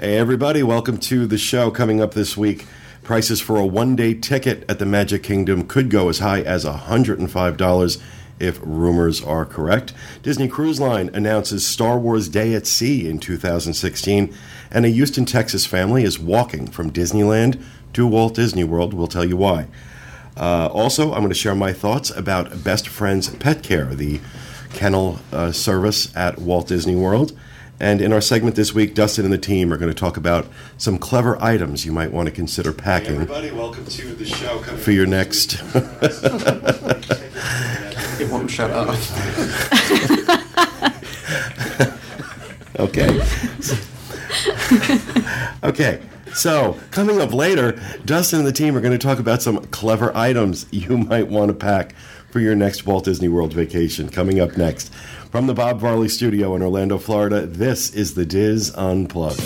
Hey, everybody, welcome to the show. Coming up this week, prices for a one day ticket at the Magic Kingdom could go as high as $105 if rumors are correct. Disney Cruise Line announces Star Wars Day at Sea in 2016, and a Houston, Texas family is walking from Disneyland to Walt Disney World. We'll tell you why. Uh, also, I'm going to share my thoughts about Best Friends Pet Care, the kennel uh, service at Walt Disney World. And in our segment this week, Dustin and the team are going to talk about some clever items you might want to consider packing. Hey everybody, welcome to the show. For your next. it won't shut up. okay. okay. So, coming up later, Dustin and the team are going to talk about some clever items you might want to pack for your next Walt Disney World vacation. Coming up next. From the Bob Varley Studio in Orlando, Florida, this is the Diz Unplugged.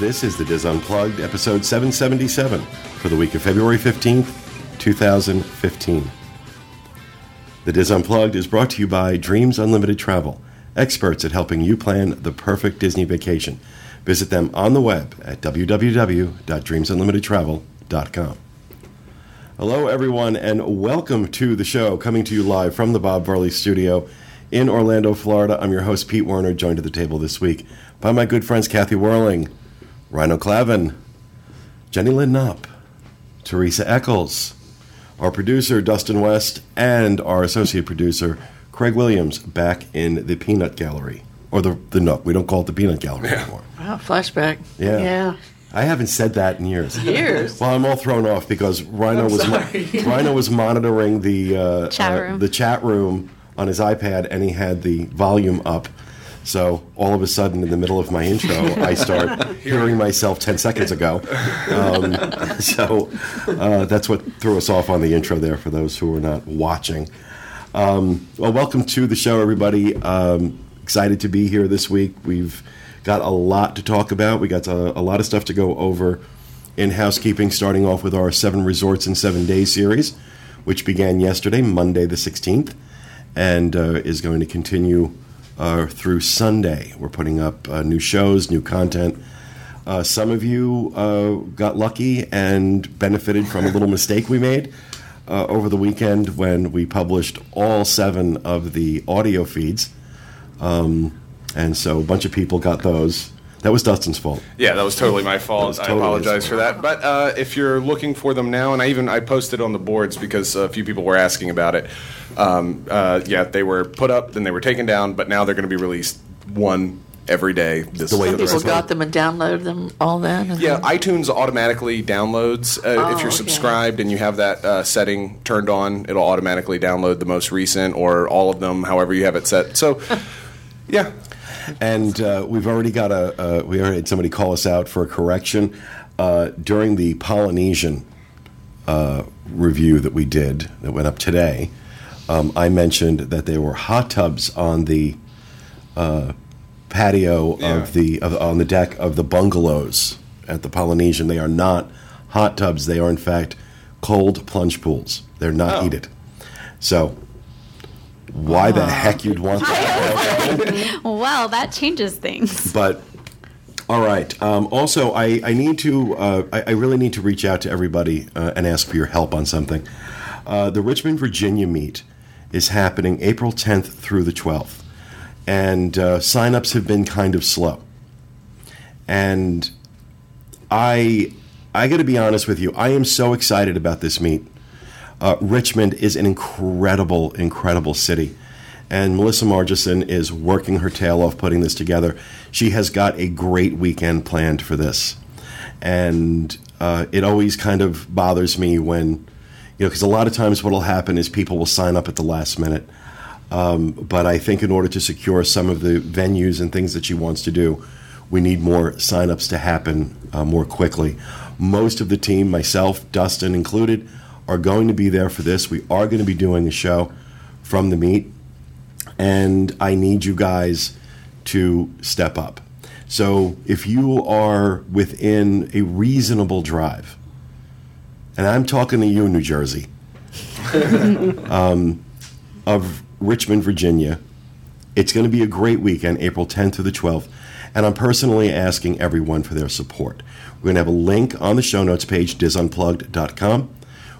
This is the Diz Unplugged, episode 777 for the week of February 15th, 2015. The Diz Unplugged is brought to you by Dreams Unlimited Travel experts at helping you plan the perfect Disney vacation. Visit them on the web at www.dreamsunlimitedtravel.com. Hello, everyone, and welcome to the show, coming to you live from the Bob Varley Studio in Orlando, Florida. I'm your host, Pete Werner, joined at the table this week by my good friends Kathy Whirling, Rhino Clavin, Jenny Lynn Knopp, Teresa Eccles, our producer, Dustin West, and our associate producer, Craig Williams back in the Peanut Gallery or the the Nook. We don't call it the Peanut Gallery yeah. anymore. Wow, flashback. Yeah. Yeah. I haven't said that in years. Years. well, I'm all thrown off because Rhino was mo- Rhino was monitoring the uh, chat. Uh, the chat room on his iPad, and he had the volume up. So all of a sudden, in the middle of my intro, I start hearing myself ten seconds ago. Um, so uh, that's what threw us off on the intro there. For those who are not watching. Um, well, welcome to the show, everybody. Um, excited to be here this week. We've got a lot to talk about. We got a, a lot of stuff to go over in housekeeping, starting off with our Seven Resorts in Seven Days series, which began yesterday, Monday the 16th, and uh, is going to continue uh, through Sunday. We're putting up uh, new shows, new content. Uh, some of you uh, got lucky and benefited from a little mistake we made uh, over the weekend when we published all seven of the audio feeds. Um, and so a bunch of people got those. That was Dustin's fault. Yeah, that was totally my fault. Totally I apologize for that. But uh, if you're looking for them now, and I even I posted on the boards because a few people were asking about it. Um, uh, yeah, they were put up, then they were taken down, but now they're going to be released one every day. This the way Some people got them and downloaded them all then. Yeah, then? iTunes automatically downloads uh, oh, if you're subscribed okay. and you have that uh, setting turned on. It'll automatically download the most recent or all of them, however you have it set. So, yeah. And uh, we've already got a we already had somebody call us out for a correction uh, during the Polynesian uh, review that we did that went up today. Um, I mentioned that there were hot tubs on the uh, patio yeah. of the of, on the deck of the bungalows at the Polynesian. They are not hot tubs. They are in fact cold plunge pools. They're not oh. heated. So why the heck you'd want that? well, that changes things. But all right. Um, also, I, I need to uh, I, I, really need to reach out to everybody uh, and ask for your help on something. Uh, the Richmond, Virginia meet is happening April 10th through the 12th and uh, signups have been kind of slow. And I, I got to be honest with you, I am so excited about this meet. Uh, Richmond is an incredible, incredible city. And Melissa Margison is working her tail off putting this together. She has got a great weekend planned for this. And uh, it always kind of bothers me when, you know, because a lot of times what will happen is people will sign up at the last minute um, but I think in order to secure some of the venues and things that she wants to do, we need more signups to happen uh, more quickly. Most of the team, myself, Dustin included, are going to be there for this. We are going to be doing a show from the meet, and I need you guys to step up. So if you are within a reasonable drive and I'm talking to you, New Jersey, um, of Richmond, Virginia. It's going to be a great weekend, April 10th through the 12th, and I'm personally asking everyone for their support. We're going to have a link on the show notes page, disunplugged.com,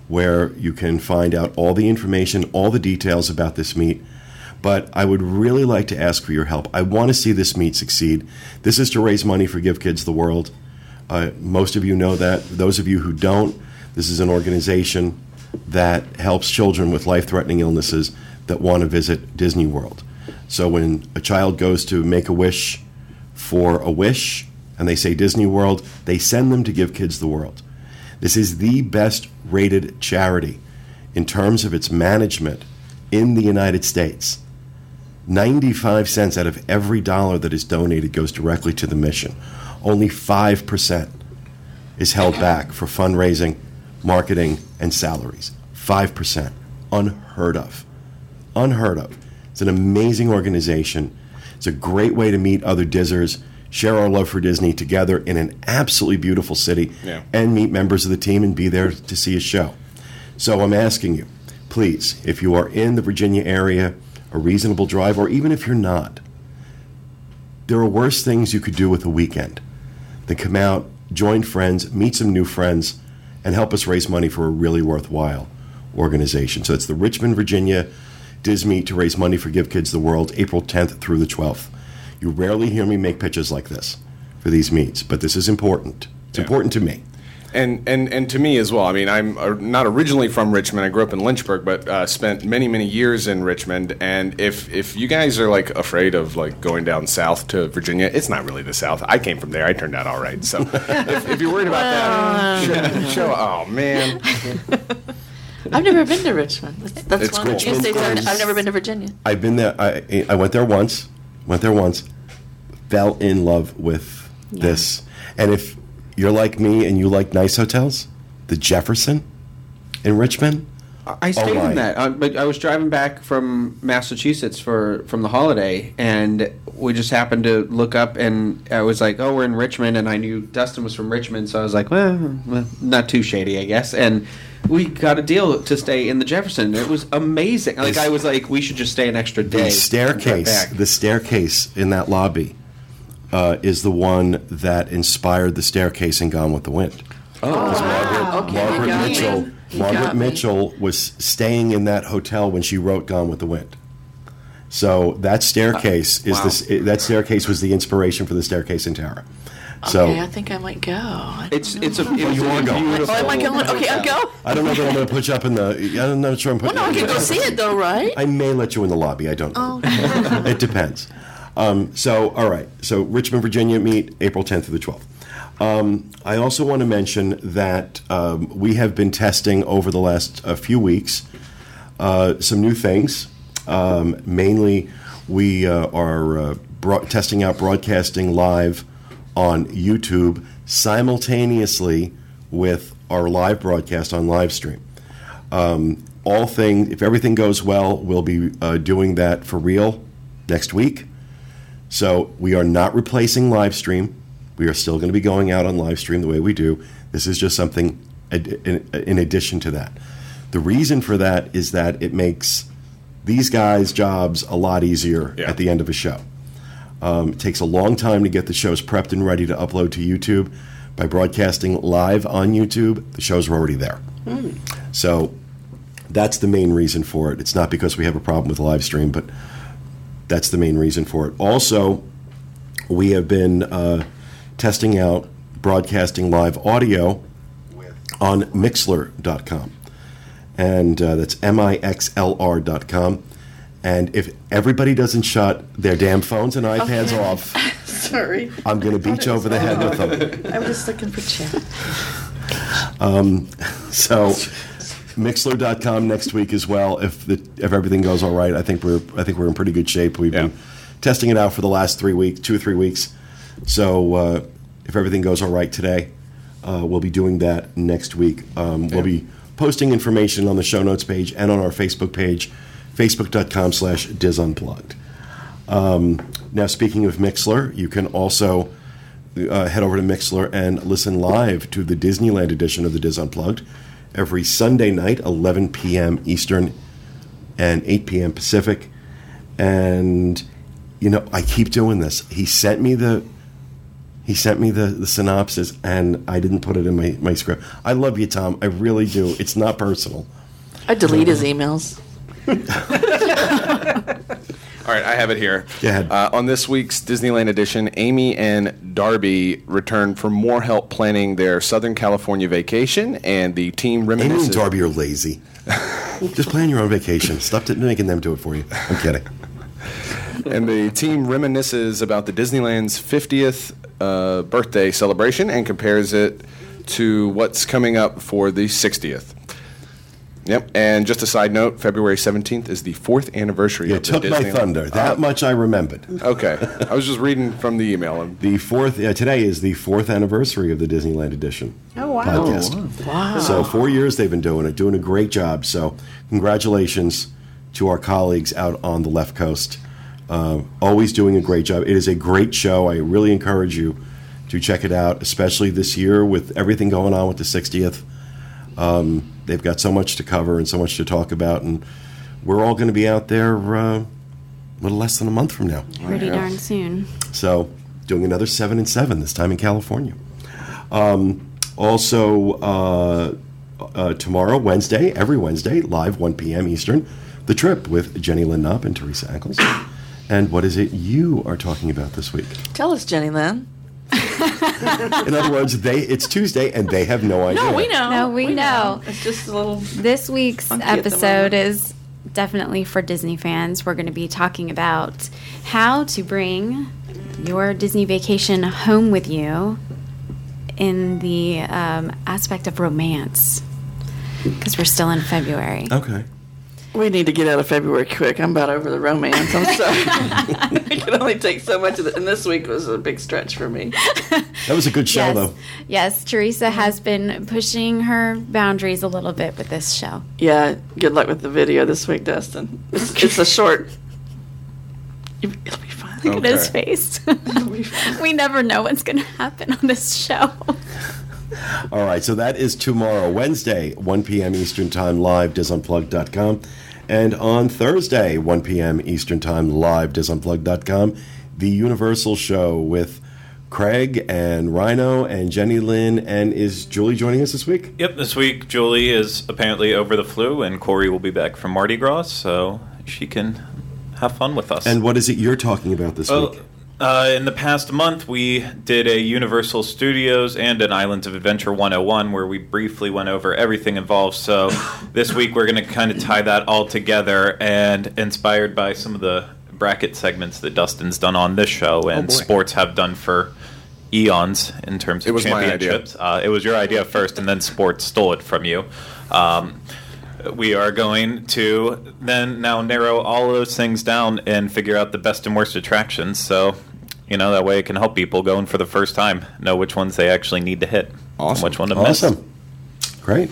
where you can find out all the information, all the details about this meet. But I would really like to ask for your help. I want to see this meet succeed. This is to raise money for Give Kids the World. Uh, most of you know that. Those of you who don't, this is an organization that helps children with life threatening illnesses that want to visit Disney World. So when a child goes to make a wish for a wish and they say Disney World, they send them to Give Kids the World. This is the best rated charity in terms of its management in the United States. 95 cents out of every dollar that is donated goes directly to the mission. Only 5% is held back for fundraising marketing, and salaries. 5%. Unheard of. Unheard of. It's an amazing organization. It's a great way to meet other Dizzers, share our love for Disney together in an absolutely beautiful city, yeah. and meet members of the team and be there to see a show. So I'm asking you, please, if you are in the Virginia area, a reasonable drive, or even if you're not, there are worse things you could do with a weekend than come out, join friends, meet some new friends, and help us raise money for a really worthwhile organization. So it's the Richmond, Virginia Disney to raise money for Give Kids the World, April 10th through the 12th. You rarely hear me make pitches like this for these meets, but this is important. It's yeah. important to me and and and to me as well. I mean, I'm uh, not originally from Richmond. I grew up in Lynchburg, but uh, spent many many years in Richmond. And if if you guys are like afraid of like going down south to Virginia, it's not really the south. I came from there. I turned out all right. So if, if, you're worried about that, show, show, oh man. I've never been to Richmond. That's, that's it's one cool. of the states I've never been to Virginia. I've been there. I I went there once. Went there once. Fell in love with yeah. this. And if you're like me and you like nice hotels, the Jefferson in Richmond. I stayed oh in that, uh, but I was driving back from Massachusetts for from the holiday, and we just happened to look up, and I was like, "Oh, we're in Richmond," and I knew Dustin was from Richmond, so I was like, "Well, well not too shady, I guess." And we got a deal to stay in the Jefferson. It was amazing. Like I was like, we should just stay an extra day. The staircase, the staircase in that lobby uh, is the one that inspired the staircase in Gone with the Wind. Oh, wow. Margaret, okay, Margaret Mitchell. Margaret Mitchell was staying in that hotel when she wrote Gone with the Wind. So that staircase uh, is wow. this. That staircase was the inspiration for the staircase in Tara. So okay, I think I might go. I it's it's a oh, you are going. Oh, am I going? Okay, I'll go. I don't know that I'm going to put you up in the. I'm not sure I'm putting. Well, no, I can go see it though, right? I may let you in the lobby. I don't know. Oh. it depends. Um, so, all right. So, Richmond, Virginia meet April 10th through the 12th. Um, I also want to mention that um, we have been testing over the last uh, few weeks uh, some new things. Um, mainly, we uh, are uh, testing out broadcasting live on YouTube simultaneously with our live broadcast on live stream. Um, all things, if everything goes well, we'll be uh, doing that for real next week. So we are not replacing live stream. We are still going to be going out on live stream the way we do. This is just something in addition to that. The reason for that is that it makes these guys' jobs a lot easier yeah. at the end of a show. Um, it takes a long time to get the shows prepped and ready to upload to YouTube. By broadcasting live on YouTube, the shows are already there. Mm. So that's the main reason for it. It's not because we have a problem with live stream, but that's the main reason for it. Also, we have been uh, testing out broadcasting live audio on Mixlr.com. And uh, that's M I X L R.com. And if everybody doesn't shut their damn phones and iPads okay. off, sorry, I'm going to beat you over the head with them. I'm just looking for chat. Um, so Mixlr.com next week as well. If the if everything goes all right, I think we're I think we're in pretty good shape. We've yeah. been testing it out for the last three weeks, two or three weeks. So uh, if everything goes all right today, uh, we'll be doing that next week. Um, yeah. We'll be posting information on the show notes page and on our Facebook page, facebook.com slash disunplugged. Um, now, speaking of Mixlr, you can also uh, head over to Mixlr and listen live to the Disneyland edition of the Dis Unplugged every Sunday night, 11 p.m. Eastern and 8 p.m. Pacific. And you know, I keep doing this. He sent me the he sent me the, the synopsis and I didn't put it in my, my script. I love you, Tom. I really do. It's not personal. I delete his um, emails. All right, I have it here. Go ahead. Uh, on this week's Disneyland edition, Amy and Darby return for more help planning their Southern California vacation, and the team reminisces. Amy and Darby are lazy. Just plan your own vacation. Stop making them do it for you. I'm kidding. and the team reminisces about the Disneyland's 50th uh, birthday celebration and compares it to what's coming up for the 60th. Yep. And just a side note, February 17th is the fourth anniversary You of the took my Disneyland- thunder. That Uh, much I remembered. Okay. I was just reading from the email. and- The fourth uh, today is the fourth anniversary of the Disneyland edition Oh, wow. podcast. Wow. So four years they've been doing it, doing a great job. So congratulations to our colleagues out on the left coast. Uh, always doing a great job. It is a great show. I really encourage you to check it out, especially this year with everything going on with the 60th. Um, they've got so much to cover and so much to talk about, and we're all going to be out there uh, a little less than a month from now. Pretty darn soon. So, doing another seven and seven this time in California. Um, also, uh, uh, tomorrow, Wednesday, every Wednesday, live 1 p.m. Eastern, The Trip with Jenny Lynn Knopp and Teresa Ackles. And what is it you are talking about this week? Tell us, Jenny Lynn. In other words, they it's Tuesday and they have no idea. No, we know. No, we know. It's just a little. This week's Funky at the episode is definitely for Disney fans. We're going to be talking about how to bring your Disney vacation home with you in the um, aspect of romance. Because we're still in February. Okay. We need to get out of February quick. I'm about over the romance. I'm sorry. I can only take so much of it. And this week was a big stretch for me. That was a good show, yes, though. yes, Teresa has been pushing her boundaries a little bit with this show. Yeah, good luck with the video this week, Dustin. It's, it's a short. It'll be fine. Look at his face. It'll be fine. we never know what's going to happen on this show. All right, so that is tomorrow, Wednesday, 1 p.m. Eastern Time, live, disunplugged.com. And on Thursday, 1 p.m. Eastern Time, live, disunplugged.com, the Universal Show with Craig and Rhino and Jenny Lynn. And is Julie joining us this week? Yep, this week Julie is apparently over the flu, and Corey will be back from Mardi Gras, so she can have fun with us. And what is it you're talking about this Well, week? Uh, in the past month, we did a Universal Studios and an Islands of Adventure 101 where we briefly went over everything involved. So this week, we're going to kind of tie that all together and inspired by some of the bracket segments that Dustin's done on this show and boy. sports have done for eons in terms of It was my idea. championships. Uh, it was your idea first, and then sports stole it from you. Um, we are going to then now narrow all those things down and figure out the best and worst attractions. So, you know, that way it can help people going for the first time know which ones they actually need to hit, Awesome. and which one to miss. Awesome. Great.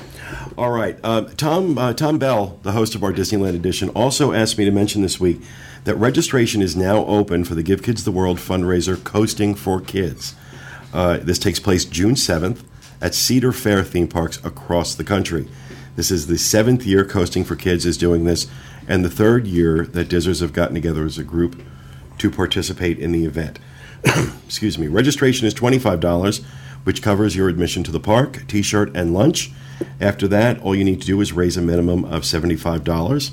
All right. Uh, Tom, uh, Tom Bell, the host of our Disneyland edition, also asked me to mention this week that registration is now open for the Give Kids the World fundraiser Coasting for Kids. Uh, this takes place June 7th at Cedar Fair theme parks across the country. This is the seventh year Coasting for Kids is doing this, and the third year that Dizzers have gotten together as a group to participate in the event. Excuse me. Registration is $25, which covers your admission to the park, t shirt, and lunch. After that, all you need to do is raise a minimum of $75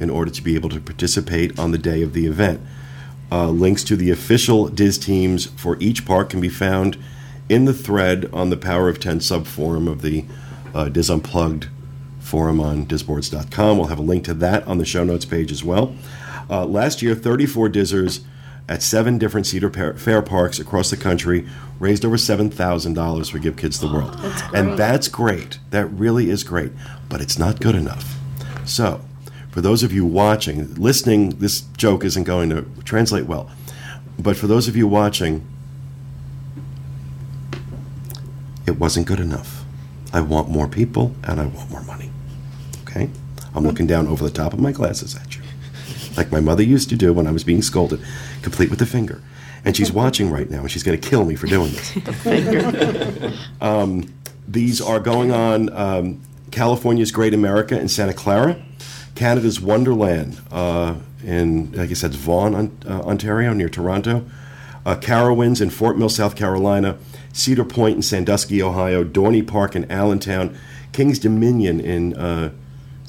in order to be able to participate on the day of the event. Uh, links to the official Diz teams for each park can be found in the thread on the Power of 10 subforum of the uh, Diz Unplugged forum on disboards.com. We'll have a link to that on the show notes page as well. Uh, last year, 34 Dizzers at seven different Cedar Par- Fair parks across the country raised over $7,000 for Give Kids the World. and that's great. That really is great. But it's not good enough. So, for those of you watching, listening, this joke isn't going to translate well. But for those of you watching, it wasn't good enough. I want more people and I want more money. Okay? I'm looking down over the top of my glasses at you. Like my mother used to do when I was being scolded, complete with the finger. And she's watching right now and she's going to kill me for doing this. Um, these are going on um, California's Great America in Santa Clara, Canada's Wonderland uh, in, like I said, Vaughan, uh, Ontario, near Toronto, uh, Carowinds in Fort Mill, South Carolina, Cedar Point in Sandusky, Ohio, Dorney Park in Allentown, King's Dominion in, uh,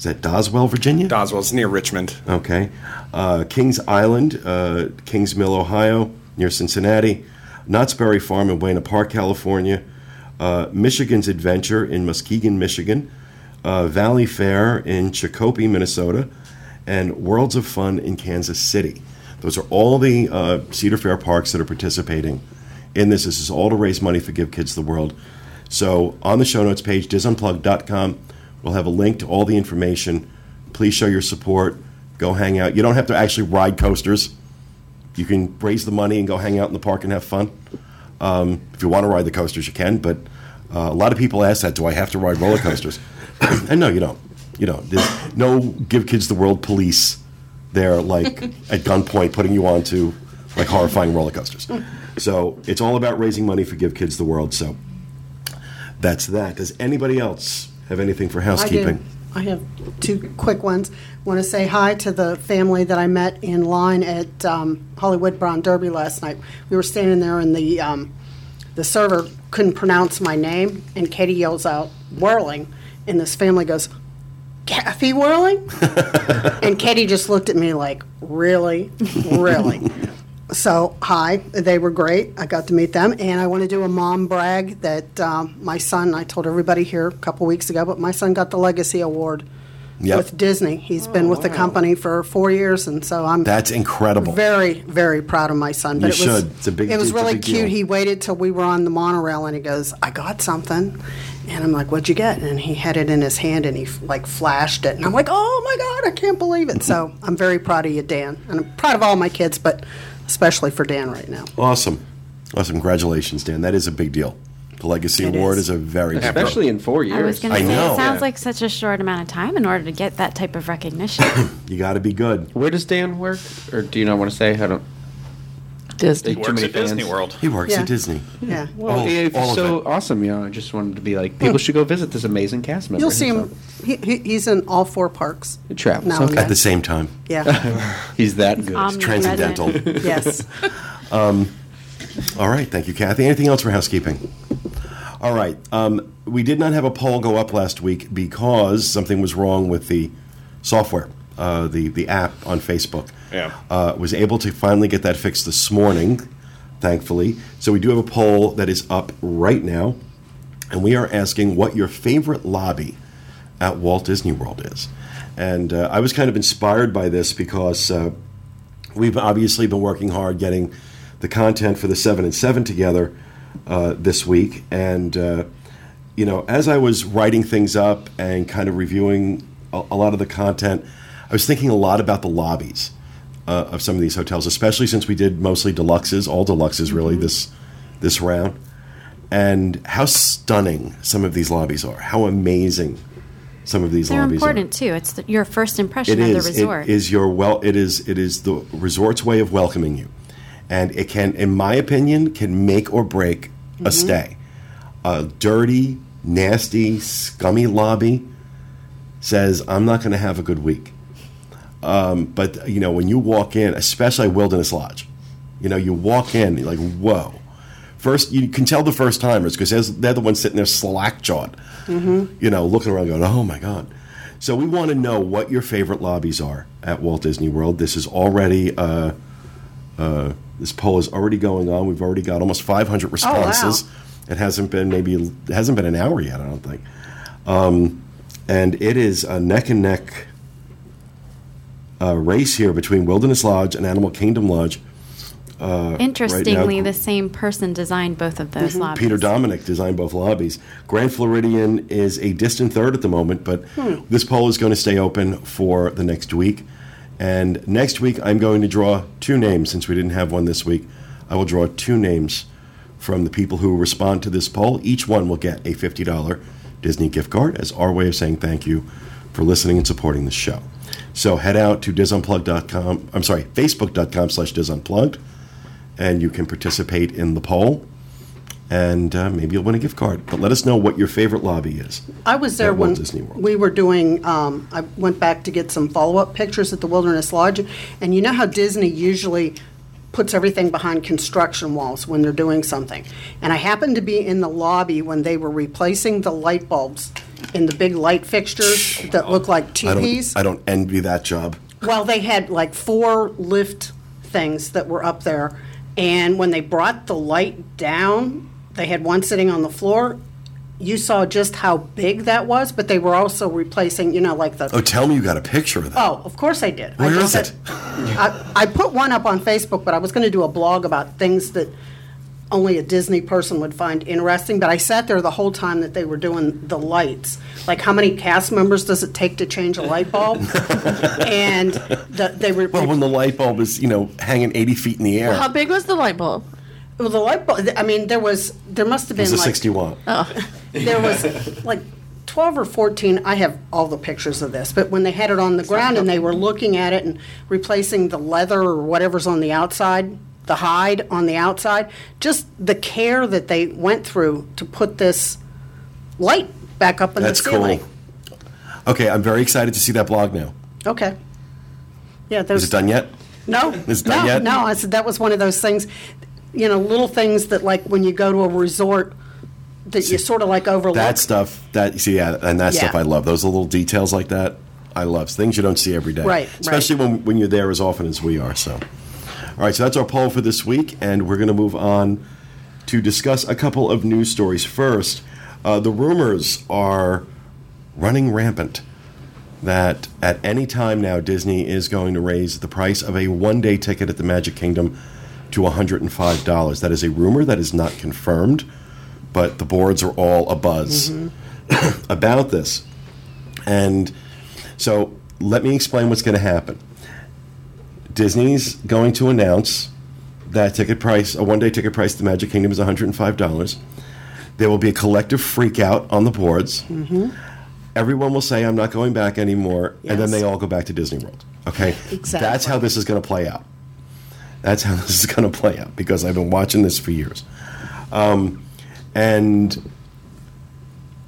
is that Doswell, Virginia? Doswell's near Richmond. Okay. Uh, Kings Island, uh, Kings Mill, Ohio, near Cincinnati, Knott's Berry Farm in Buena Park, California, uh, Michigan's Adventure in Muskegon, Michigan, uh, Valley Fair in Shakopee, Minnesota, and Worlds of Fun in Kansas City. Those are all the uh, Cedar Fair parks that are participating in this. This is all to raise money for Give Kids the World. So on the show notes page, disunplug.com, we'll have a link to all the information. Please show your support. Go hang out. You don't have to actually ride coasters. You can raise the money and go hang out in the park and have fun. Um, if you want to ride the coasters, you can. But uh, a lot of people ask that: Do I have to ride roller coasters? and no, you don't. You don't. There's no give kids the world police there, like at gunpoint, putting you onto like horrifying roller coasters. So it's all about raising money for Give Kids the World. So that's that. Does anybody else have anything for housekeeping? I, I have two quick ones. Want to say hi to the family that I met in line at um, Hollywood Brown Derby last night. We were standing there, and the um, the server couldn't pronounce my name, and Katie yells out, "Whirling!" And this family goes, Kathy Whirling? and Katie just looked at me like, really? Really? so, hi, they were great. I got to meet them. And I want to do a mom brag that um, my son, I told everybody here a couple weeks ago, but my son got the Legacy Award. Yep. With Disney, he's oh, been with wow. the company for four years, and so I'm. That's incredible. Very, very proud of my son. But you it was, should. It's a big. It was really cute. Deal. He waited till we were on the monorail, and he goes, "I got something," And I'm like, "What'd you get?" And he had it in his hand, and he like flashed it, and I'm like, "Oh my god, I can't believe it!" So I'm very proud of you, Dan, and I'm proud of all my kids, but especially for Dan right now. Awesome, awesome! Congratulations, Dan. That is a big deal. The Legacy it Award is. is. a very especially in four years. I was going to say know. it sounds yeah. like such a short amount of time in order to get that type of recognition. you got to be good. Where does Dan work, or do you not want to say? I don't. Disney. He works at fans. Disney World. He works Yeah. at Disney. Yeah. Well, All- it's all of so it. awesome, you know. I just wanted to be like, people should go visit this amazing cast member. You'll see him. He, he, he's in all four parks. He travels, now and okay. then. At the same time, Yeah. He's that good. Omnipresent. transcendental. yes. All right, thank you, Kathy. Anything else for housekeeping? All right, um, we did not have a poll go up last week because something was wrong with the software, uh, the the app on Facebook. Yeah. uh, was able to finally get that fixed this morning, thankfully. So we do have a poll that is up right now, and we are asking what your favorite lobby at Walt Disney World is. And uh, I was kind of inspired by this because uh, we've obviously been working hard getting the content for the seven and seven together uh, this week, and uh, you know, as I was writing things up and kind of reviewing a, a lot of the content, I was thinking a lot about the lobbies uh, of some of these hotels, especially since we did mostly deluxes, all deluxes really this this round, and how stunning some of these lobbies are, how amazing some of these They're lobbies important are. too. It's the, your first impression It of is. the resort. It is your well. It is. It is the resort's way of welcoming you, and it can, in my opinion, can make or break a stay. A dirty, nasty, scummy lobby says, "I'm not going to have a good week." Um, but you know, when you walk in, especially Wilderness Lodge, you know, you walk in, you're like, "Whoa!" First, you can tell the first timers because they're the ones sitting there slack jawed, you know, looking around, going, "Oh my god." So we want to know what your favorite lobbies are at Walt Disney World. This is already uh, uh, this poll is already going on. We've already got almost 500 responses. Oh, wow. It hasn't been maybe it hasn't been an hour yet. I don't think. Um, and it is a neck and neck uh, race here between Wilderness Lodge and Animal Kingdom Lodge. Uh, Interestingly, right now- the same person designed both of those lobbies. Peter Dominick designed both lobbies. Grand Floridian is a distant third at the moment, but this poll is going to stay open for the next week. And next week, I'm going to draw two names since we didn't have one this week. I will draw two names from the people who respond to this poll. Each one will get a $50 Disney gift card as our way of saying thank you for listening and supporting the show. So head out to disunplug.com. I'm sorry, facebook.com slash disunplugged, and you can participate in the poll. and uh, maybe you'll win a gift card. But let us know what your favorite lobby is. I was there when Disney World. we were doing. Um, I went back to get some follow-up pictures at the Wilderness Lodge, and you know how Disney usually puts everything behind construction walls when they're doing something. And I happened to be in the lobby when they were replacing the light bulbs in the big light fixtures that look like I don't, I don't envy that job. Well, they had like four lift things that were up there, and when they brought the light down, they had one sitting on the floor. You saw just how big that was, but they were also replacing, you know, like the. Oh, tell me you got a picture of that. Oh, of course I did. I Where just is said- I, I put one up on Facebook, but I was going to do a blog about things that only a Disney person would find interesting. But I sat there the whole time that they were doing the lights. Like, how many cast members does it take to change a light bulb? and the, they were. Well, when the light bulb is, you know, hanging 80 feet in the air, How big was the light bulb? well, the light bulb. I mean, there was there must have been it's a like 60 watt. Oh. there was like 12 or 14 i have all the pictures of this but when they had it on the ground and they were looking at it and replacing the leather or whatever's on the outside the hide on the outside just the care that they went through to put this light back up in That's the ceiling cool. Okay, I'm very excited to see that blog now. okay yeah there's Is it done yet? no, Is it done no, yet? no. I said that was one of those things, you know, little things that like when you go to a resort that you sort of like overlook. That stuff, that, see, yeah, and that stuff I love. Those little details like that, I love. Things you don't see every day. Right, Especially when, when you're there as often as we are, so. All right, so that's our poll for this week, and we're going to move on to discuss a couple of news stories. First, uh, the rumors are running rampant that at any time now Disney is going to raise the price of a one day ticket at the Magic Kingdom to $105. That is a rumor that is not confirmed, but the boards are all abuzz about this. And so let me explain what's going to happen. Disney's going to announce that ticket price, a one day ticket price to the Magic Kingdom is $105. There will be a collective freak out on the boards. Everyone will say, I'm not going back anymore. And then they all go back to Disney World. Okay? Exactly. That's how this is going to play out. That's how this is going to play out because I've been watching this for years. Um, and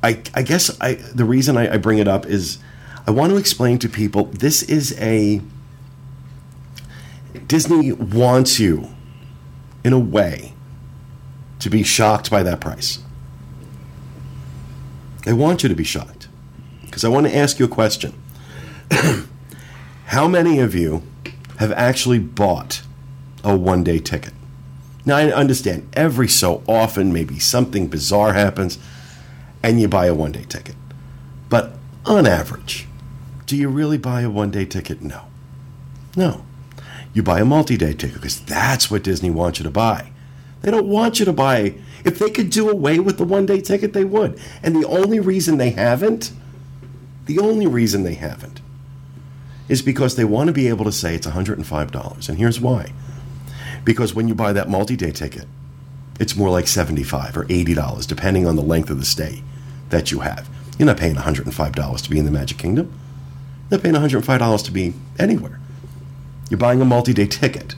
I, I guess I, the reason I, I bring it up is I want to explain to people this is a. Disney wants you, in a way, to be shocked by that price. They want you to be shocked. Because I want to ask you a question. How many of you have actually bought a one day ticket? Now, I understand every so often, maybe something bizarre happens and you buy a one day ticket. But on average, do you really buy a one day ticket? No. No. You buy a multi day ticket because that's what Disney wants you to buy. They don't want you to buy. If they could do away with the one day ticket, they would. And the only reason they haven't, the only reason they haven't, is because they want to be able to say it's $105. And here's why. Because when you buy that multi day ticket, it's more like 75 or $80, depending on the length of the stay that you have. You're not paying $105 to be in the Magic Kingdom. You're paying $105 to be anywhere. You're buying a multi-day ticket.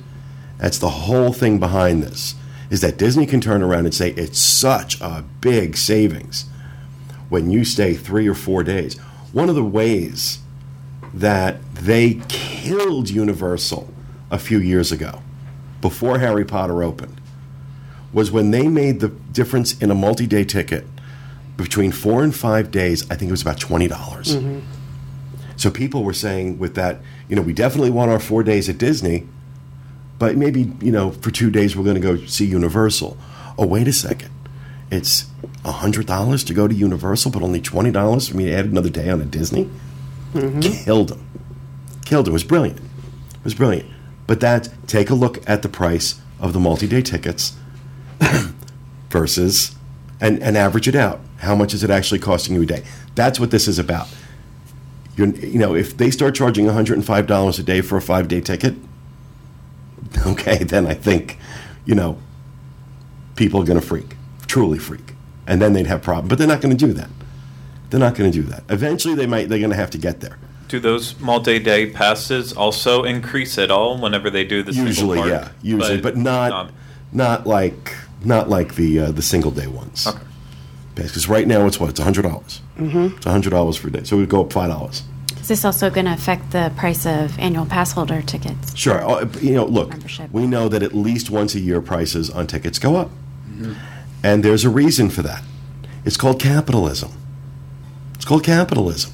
That's the whole thing behind this. Is that Disney can turn around and say it's such a big savings when you stay three or four days. One of the ways that they killed Universal a few years ago, before Harry Potter opened, was when they made the difference in a multi-day ticket between four and five days. I think it was about twenty dollars. Mm-hmm. So people were saying with that, you know, we definitely want our four days at Disney, but maybe, you know, for two days we're going to go see Universal. Oh, wait a second. It's $100 to go to Universal, but only $20 for me to add another day on a Disney? Mm-hmm. Killed them. Killed them. It was brilliant. It was brilliant. But that, take a look at the price of the multi day tickets versus, and, and average it out. How much is it actually costing you a day? That's what this is about. You're, you know, if they start charging $105 a day for a five day ticket, okay, then I think, you know, people are going to freak, truly freak. And then they'd have problems. But they're not going to do that. They're not going to do that. Eventually, they might. They're going to have to get there. Do those multi-day passes also increase at all whenever they do the single Usually, park? yeah, usually, but, not, um, not like not like the uh, the single day ones. Okay. Because right now it's what it's hundred dollars. Mm-hmm. It's hundred dollars for a day, so we would go up five dollars. Is this also going to affect the price of annual pass holder tickets? Sure. Uh, You know, look, Membership. we know that at least once a year prices on tickets go up. And there's a reason for that. It's called capitalism. It's called capitalism.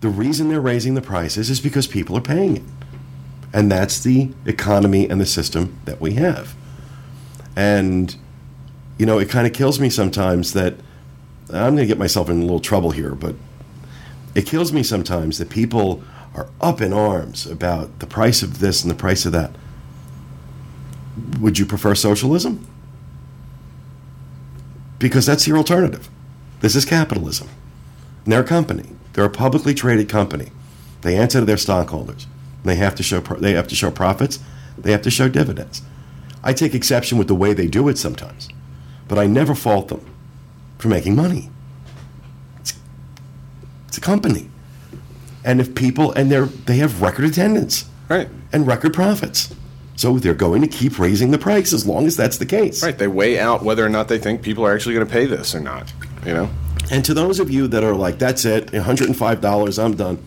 The reason they're raising the prices is because people are paying it. And that's the economy and the system that we have. And, you know, it kind of kills me sometimes that I'm going to get myself in a little trouble here, but it kills me sometimes that people are up in arms about the price of this and the price of that. Would you prefer socialism? Because that's your alternative. This is capitalism. And they're a company. They're a publicly traded company. They answer to their stockholders. They have to show pro- they have to show profits. They have to show dividends. I take exception with the way they do it sometimes, but I never fault them for making money. It's, it's a company, and if people and they're they have record attendance Right. and record profits, so they're going to keep raising the price as long as that's the case. Right. They weigh out whether or not they think people are actually going to pay this or not. You know. And to those of you that are like, that's it, $105, I'm done,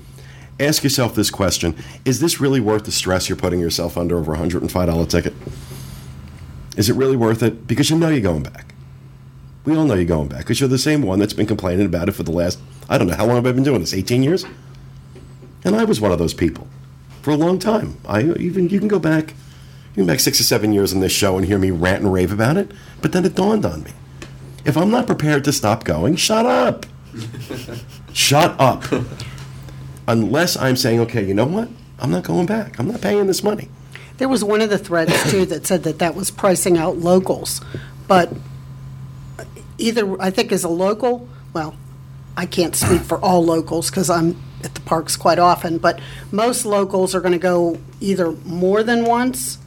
ask yourself this question Is this really worth the stress you're putting yourself under over a $105 ticket? Is it really worth it? Because you know you're going back. We all know you're going back because you're the same one that's been complaining about it for the last, I don't know, how long have I been doing this? 18 years? And I was one of those people for a long time. I even, you can go back, you can back six or seven years on this show and hear me rant and rave about it, but then it dawned on me. If I'm not prepared to stop going, shut up. shut up. Unless I'm saying, okay, you know what? I'm not going back. I'm not paying this money. There was one of the threads too that said that that was pricing out locals, but either I think as a local, well, I can't speak for all locals because I'm at the parks quite often, but most locals are going to go either more than once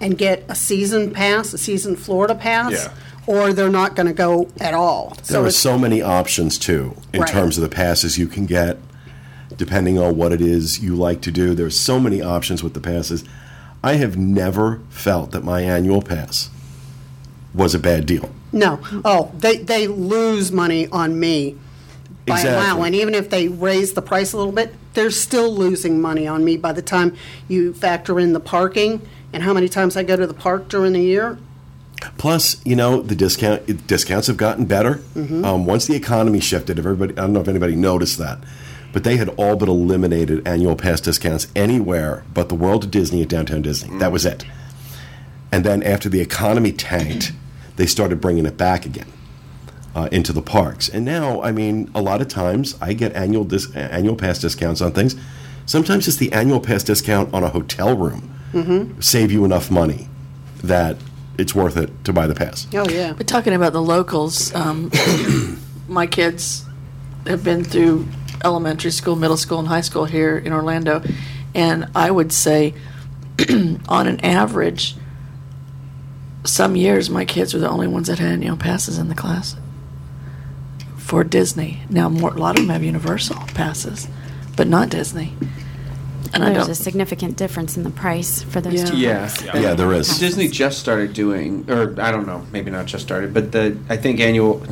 and get a season pass, a season Florida pass, Yeah. or they're not going to go at all. There are so many options too in Right. terms of the passes you can get, depending on what it is you like to do. There's so many options with the passes. I have never felt that my annual pass was a bad deal. No. Oh, they, they lose money on me by Exactly. allowing. Even if they raise the price a little bit, they're still losing money on me by the time you factor in the parking and how many times I go to the park during the year. Plus, you know, the discount discounts have gotten better. Um, once the economy shifted, everybody I don't know if anybody noticed that, but they had all but eliminated annual pass discounts anywhere but the World of Disney at Downtown Disney. That was it. And then after the economy tanked, they started bringing it back again uh, into the parks. And now, I mean, a lot of times I get annual dis- annual pass discounts on things. Sometimes it's the annual pass discount on a hotel room save you enough money that it's worth it to buy the pass. Oh, yeah. But talking about the locals, um, my kids have been through elementary school, middle school, and high school here in Orlando, and I would say, on an average, some years my kids were the only ones that had annual passes in the class for Disney. Now, more, a lot of them have Universal passes, but not Disney. And I There's a significant difference in the price for those Yeah. two Yeah. parks. Yeah, there is. Disney just started doing, or I don't know, maybe not just started, but the I think annual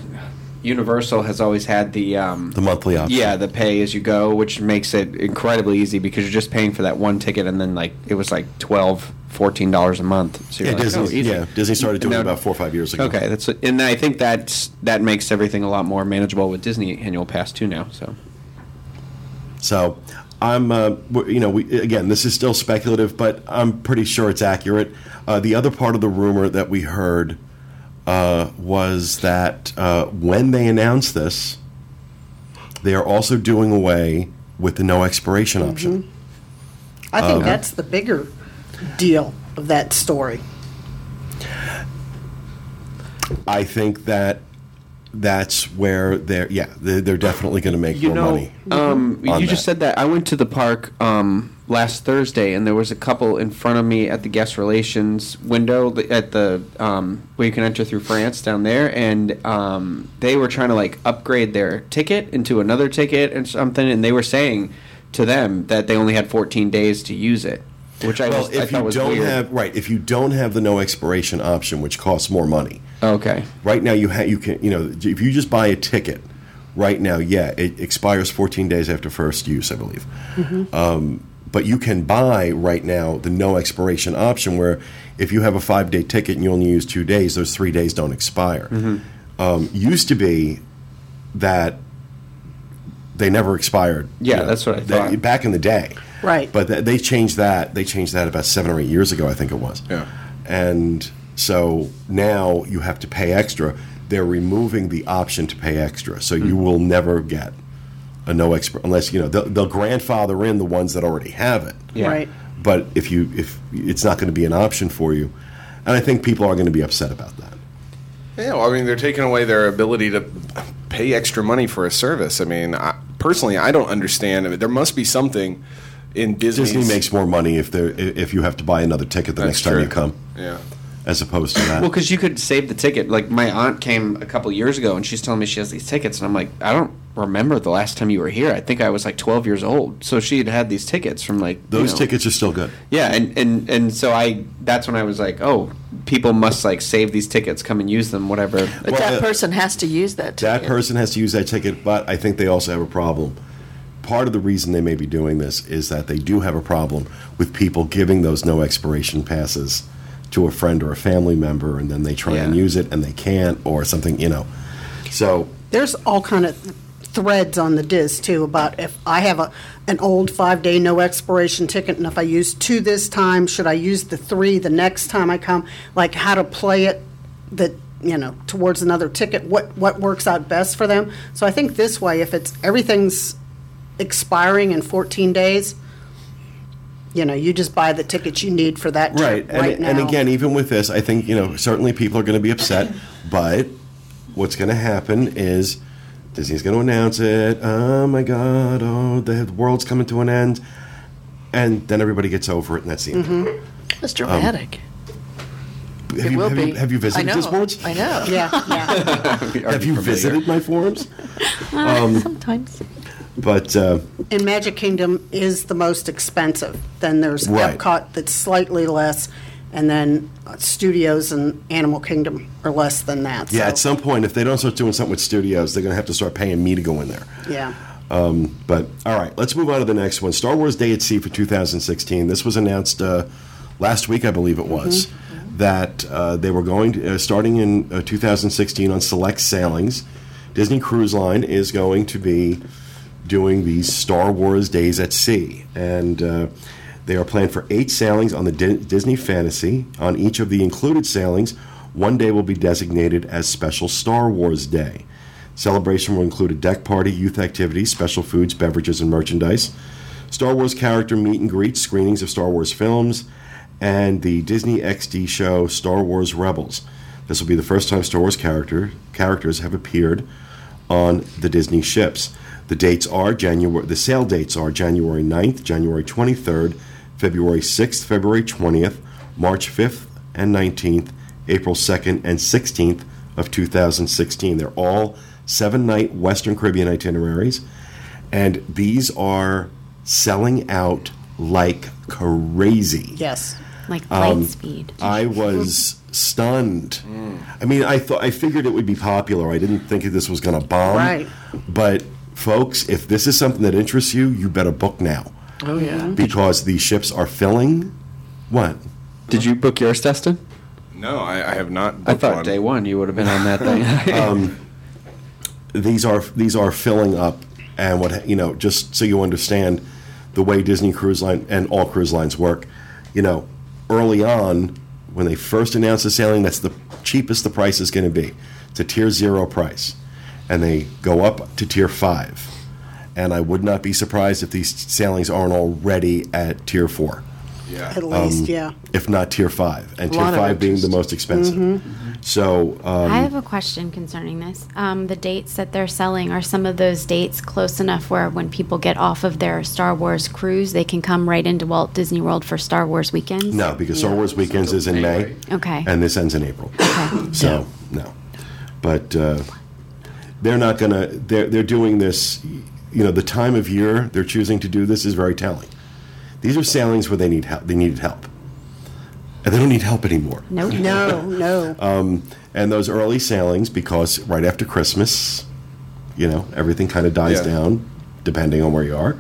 Universal has always had the um, The monthly option. yeah the pay as you go, which makes it incredibly easy because you're just paying for that one ticket, and then like it was like 12 14 dollars a month. So Yeah, like, Disney. oh, yeah, Disney started doing it about four or five years ago. Okay, that's and I think that's that makes everything a lot more manageable with Disney annual pass too now. So So, I'm, uh, you know, we, again, this is still speculative, but I'm pretty sure it's accurate. Uh, the other part of the rumor that we heard uh, was that uh, when they announced this, they are also doing away with the no expiration option. I think Um, that's the bigger deal of that story. I think that that's where they're, yeah, they're, they're definitely going to make you more know, money. um, on you just that. said that. I went to the park um, last Thursday, and there was a couple in front of me at the guest relations window at the um, where you can enter through France down there, and um, they were trying to like upgrade their ticket into another ticket and something, and they were saying to them that they only had 14 days to use it. Which I, Well, was, if thought you was don't weird. have right, if you don't have the no expiration option, which costs more money, okay, right now you ha- you can you know if you just buy a ticket right now, yeah, it expires 14 days after first use, I believe. Um, but you can buy right now the no expiration option, where if you have a five day ticket and you only use two days, those three days don't expire. Um, used to be that they never expired. Yeah, that's what I That- thought. back in the day. Right. But th- they changed that. They changed that about seven or eight years ago, I think it was. Yeah. And so now you have to pay extra. They're removing the option to pay extra, so Hmm. you will never get a no exp unless you know they'll, they'll grandfather in the ones that already have it. Yeah. Right. But if you if it's not going to be an option for you, and I think people are going to be upset about that. Yeah, well, I mean, they're taking away their ability to pay extra money for a service. I mean, I, personally, I don't understand. I mean, there must be something in Disney. Disney makes more money if they if you have to buy another ticket the next time you come, Yeah. as opposed to that. Well, because you could save the ticket. Like my aunt came a couple years ago, and she's telling me she has these tickets, and I'm like, I don't remember the last time you were here. I think I was like 12 years old. So she had had these tickets from like you Those know- tickets are still good. Yeah, and, and and so I that's when I was like, oh, people must like save these tickets, come and use them, whatever. But Well, that uh, person has to use that ticket. That person has to use that ticket, but I think they also have a problem. Part of the reason they may be doing this is that they do have a problem with people giving those no expiration passes to a friend or a family member, and then they try and use it and they can't, or something, you know. So There's all kind of th- threads on the Diz too about if I have a an old five day no expiration ticket and if I use two this time, should I use the three the next time I come? Like how to play it that you know towards another ticket. What what works out best for them? So I think this way, if it's everything's expiring in 14 days. You know, you just buy the tickets you need for that right, trip right and, now. and again, even with this, I think you know certainly people are going to be upset, but what's going to happen is Disney's going to announce it. Oh my God! Oh, the world's coming to an end, and then everybody gets over it, and that's the end. of it. That's um, dramatic. Have it you, will have be. you, have you I visited know. DISboards? I know. yeah, yeah. Have you visited my forums? Uh, um, sometimes. But uh, And Magic Kingdom is the most expensive. Then there's Right. Epcot that's slightly less, and then uh, Studios and Animal Kingdom are less than that. yeah, so, at some point, if they don't start doing something with studios, they're going to have to start paying me to go in there. yeah. But all right, let's move on to the next one. Star Wars Day at Sea for 2016. This was announced uh, last week, I believe it was, that uh, they were going to, uh, starting in uh, 2016 on select sailings. Disney Cruise Line is going to be doing these Star Wars Days at Sea, and uh, they are planned for eight sailings on the Di- Disney Fantasy. On each of the included sailings, one day will be designated as Special Star Wars Day. Celebration will include a deck party, youth activities, special foods, beverages, and merchandise. Star Wars character meet and greet, screenings of Star Wars films, and the Disney XD show Star Wars Rebels. This will be the first time Star Wars character characters have appeared on the Disney ships. The dates are January. The sale dates are January 9th, January 23rd, February 6th, February 20th, March 5th and 19th, April 2nd and 16th of 2016. They're all seven-night Western Caribbean itineraries, and these are selling out like crazy. Yes. Like light Um, speed. I was stunned. I mean, I thought I figured it would be popular. I didn't think this was going to bomb. Right. But folks, if this is something that interests you, you better book now Oh, yeah. because these ships are filling. What? Did you book yours, Dustin? No, I, I have not. I thought one. day one you would have been on that thing. Um, these are these are filling up, and what you know, just so you understand the way Disney Cruise Line and all cruise lines work. You know, early on when they first announced the sailing, that's the cheapest the price is going to be. It's a tier zero price, and they go up to tier five. And I would not be surprised if these sailings aren't already at tier four, Yeah. At least, yeah. if not tier five, and A tier five being the most expensive. So um, I have a question concerning this. Um, the dates that they're selling are some of those dates close enough where when people get off of their Star Wars cruise, they can come right into Walt Disney World for Star Wars weekends? no, because Star Wars Weekends is in May. Okay. and this ends in April. Okay. So no, but uh, they're not gonna. They're they're doing this. You know, the time of year they're choosing to do this is very telling. These are sailings where they need help. They needed help, and they don't need help anymore. Nope. No, no. Um, and those early sailings, because right after Christmas, you know, everything kind of dies Yeah. down, depending on where you are.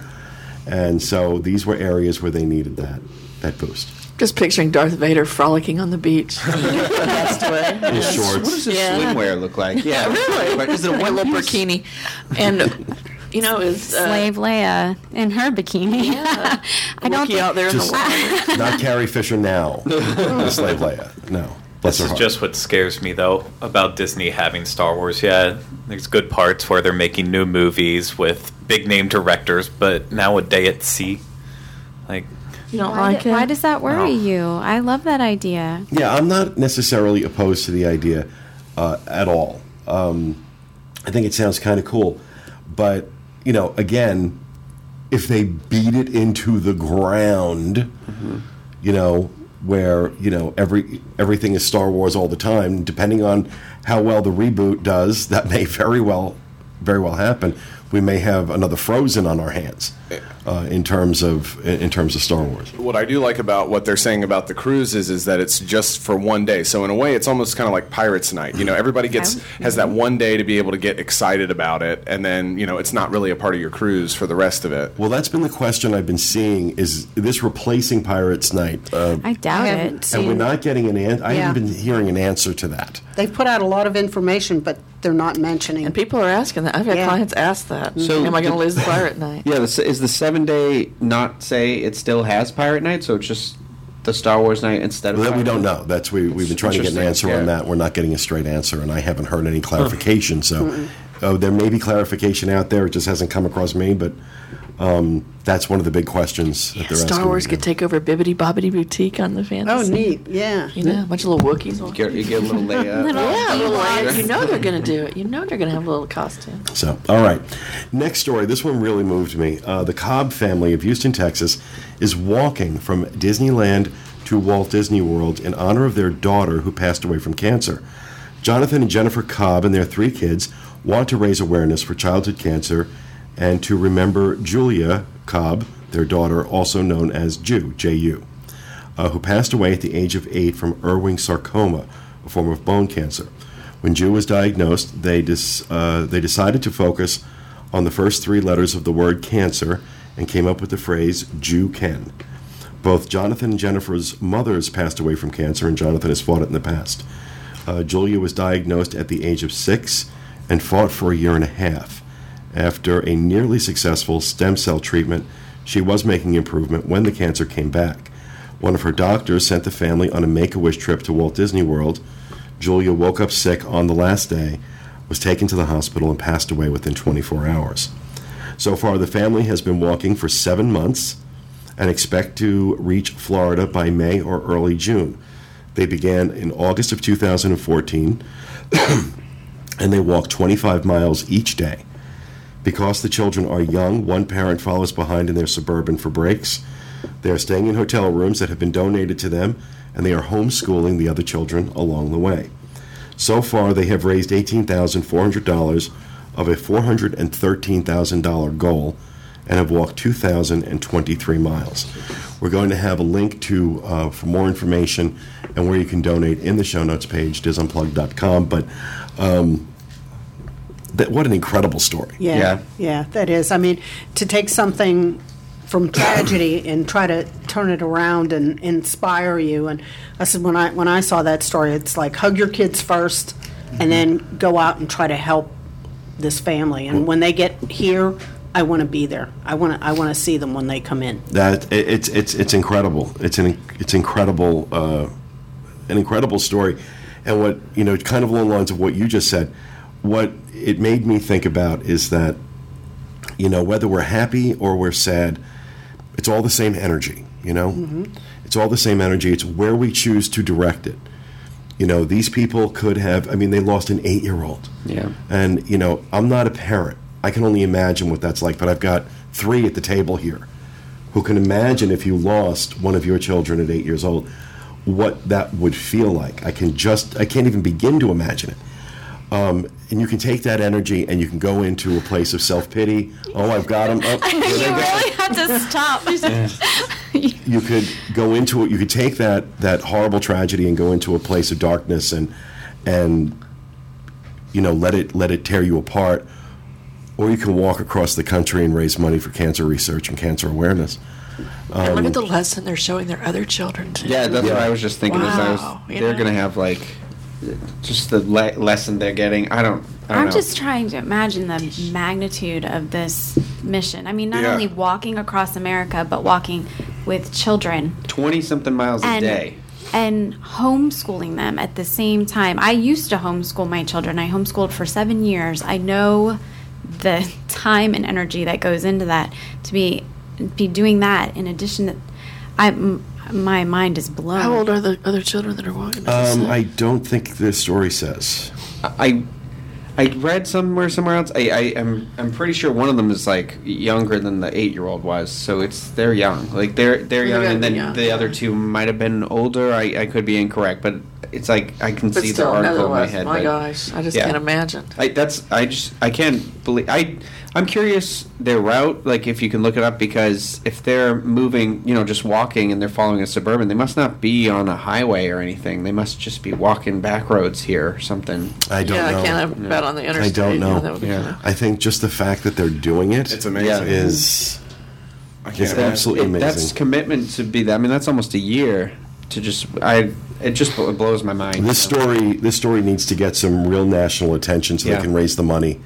And so these were areas where they needed that that boost. Just picturing Darth Vader frolicking on the beach. Passed away. In What shorts. does his Yeah. swimwear look like? Yeah, Really? But is it a Like one little bikini, and you know, is uh, Slave Leia in her bikini. Yeah. I don't think, out there in the water. Not Carrie Fisher now, the slave Leia. No. Bless This is heart. just what scares me, though, about Disney having Star Wars. Yeah, there's good parts where they're making new movies with big name directors, but now a day at sea, like You don't why, like do- it? why does that worry No. you? I love that idea. Yeah, I'm not necessarily opposed to the idea uh, at all. Um, I think it sounds kind of cool, but you know, again, if they beat it into the ground, you know, where you know every everything is Star Wars all the time, depending on how well the reboot does, that may very well very well happen. We may have another Frozen on our hands uh, in terms of in terms of Star Wars. What I do like about what they're saying about the cruises is is that it's just for one day. So in a way, it's almost kind of like Pirates Night. You know, everybody gets has that one day to be able to get excited about it, and then you know it's not really a part of your cruise for the rest of it. Well, that's been the question I've been seeing: is this replacing Pirates Night? Uh, I doubt I it. and we're not getting an answer. I Yeah. haven't been hearing an answer to that. They've put out a lot of information, but they're not mentioning. And people are asking that. I've had Yeah. clients ask that. So Am I going to lose the pirate night? Yeah, is the seven day not say it still has Pirate Night, so it's just the Star Wars night instead of Well, that we don't know. That's we we've been trying to get an answer on that. We're not getting a straight answer, and I haven't heard any clarification. So, uh, there may be clarification out there. It just hasn't come across me, but. Um, that's one of the big questions that they're Star asking. Wars me could now. take over Bibbidi Bobbidi Boutique on the fantasy. oh, neat. Yeah. You know, a bunch of little Wookiees. You get, you get a little Leia. Little- Yeah, little Leia. You know they're going to do it. You know they're going to have a little costume. So, all right. Next story. This one really moved me. Uh, the Cobb family of Houston, Texas, is walking from Disneyland to Walt Disney World in honor of their daughter who passed away from cancer. Jonathan and Jennifer Cobb and their three kids want to raise awareness for childhood cancer and to remember Julia Cobb, their daughter, also known as Ju, J-U, uh, who passed away at the age of eight from Ewing sarcoma, a form of bone cancer. When Ju was diagnosed, they, dis, uh, they decided to focus on the first three letters of the word cancer and came up with the phrase Ju Can. Both Jonathan and Jennifer's mothers passed away from cancer, and Jonathan has fought it in the past. Uh, Julia was diagnosed at the age of six and fought for a year and a half. After a nearly successful stem cell treatment, she was making improvement when the cancer came back. One of her doctors sent the family on a make a wish trip to Walt Disney World. Julia woke up sick on the last day, was taken to the hospital, and passed away within 24 hours. So far, the family has been walking for seven months and expect to reach Florida by May or early June. They began in August of 2014 and they walk 25 miles each day. Because the children are young, one parent follows behind in their suburban for breaks. They are staying in hotel rooms that have been donated to them, and they are homeschooling the other children along the way. So far, they have raised $18,400 of a $413,000 goal and have walked 2,023 miles. We're going to have a link to uh, for more information and where you can donate in the show notes page, disunplug.com. But um, that, what an incredible story. Yeah, Yeah. yeah, that is. I mean, to take something from tragedy and try to turn it around and inspire you. And I said when I when I saw that story, it's like hug your kids 1st and then go out and try to help this family. And when they get here, I want to be there. I want to I want to see them when they come in. That it, it's it's it's incredible. It's an it's incredible uh, an incredible story, and what you know, kind of along the lines of what you just said. What it made me think about is that you know whether we're happy or we're sad, it's all the same energy. You know, mm-hmm. it's all the same energy. It's where we choose to direct it. You know, these people could have. I mean, they lost an eight-year-old. Yeah. And, you know, I'm not a parent. I can only imagine what that's like, but I've got three at the table here who can imagine if you lost one of your children at eight years old, what that would feel like. I can just, I can't even begin to imagine it. Um, and you can take that energy and you can go into a place of self pity. Oh, I've got him. Oh, you really have to stop. you could go into it. You could take that that horrible tragedy and go into a place of darkness and and you know let it let it tear you apart. Or you can walk across the country and raise money for cancer research and cancer awareness. and look at the lesson they're showing their other children too. Yeah, that's what I was just thinking. Is I was, Wow, they're know? going to have like just the le- lesson they're getting. I don't. I don't I'm know. just trying to imagine the magnitude of this mission. I mean, not Yeah. only walking across America, but walking with children twenty something miles a day. and homeschooling them at the same time. I used to homeschool my children. I homeschooled for seven years. I know the time and energy that goes into that to be be doing that. In addition, to, I m- my mind is blown. How old are the other children that are walking? Um, say? I don't think the story says. I I read somewhere somewhere else. I, I am I'm pretty sure one of them is like younger than the eight year old was. So it's they're young. Like they're they're They're young, and then young, the other two might have been older. I, I could be incorrect, but it's like I can but see still, the article in my head. my but- gosh, I just yeah. can't imagine. I, that's I just I can't believe I I'm curious their route like if you can look it up because if they're moving you know just walking and they're following a suburban they must not be on a highway or anything they must just be walking back roads here or something I don't yeah, know. I can't have bet on the interstate. I don't know. that would be Yeah. kinda- I think just the fact that they're doing it It's amazing. is I is can't imagine. absolutely It- that's commitment to be that I mean that's almost a year to just I it just blows my mind This story, this story needs to get some real national attention so Yeah. they can raise the money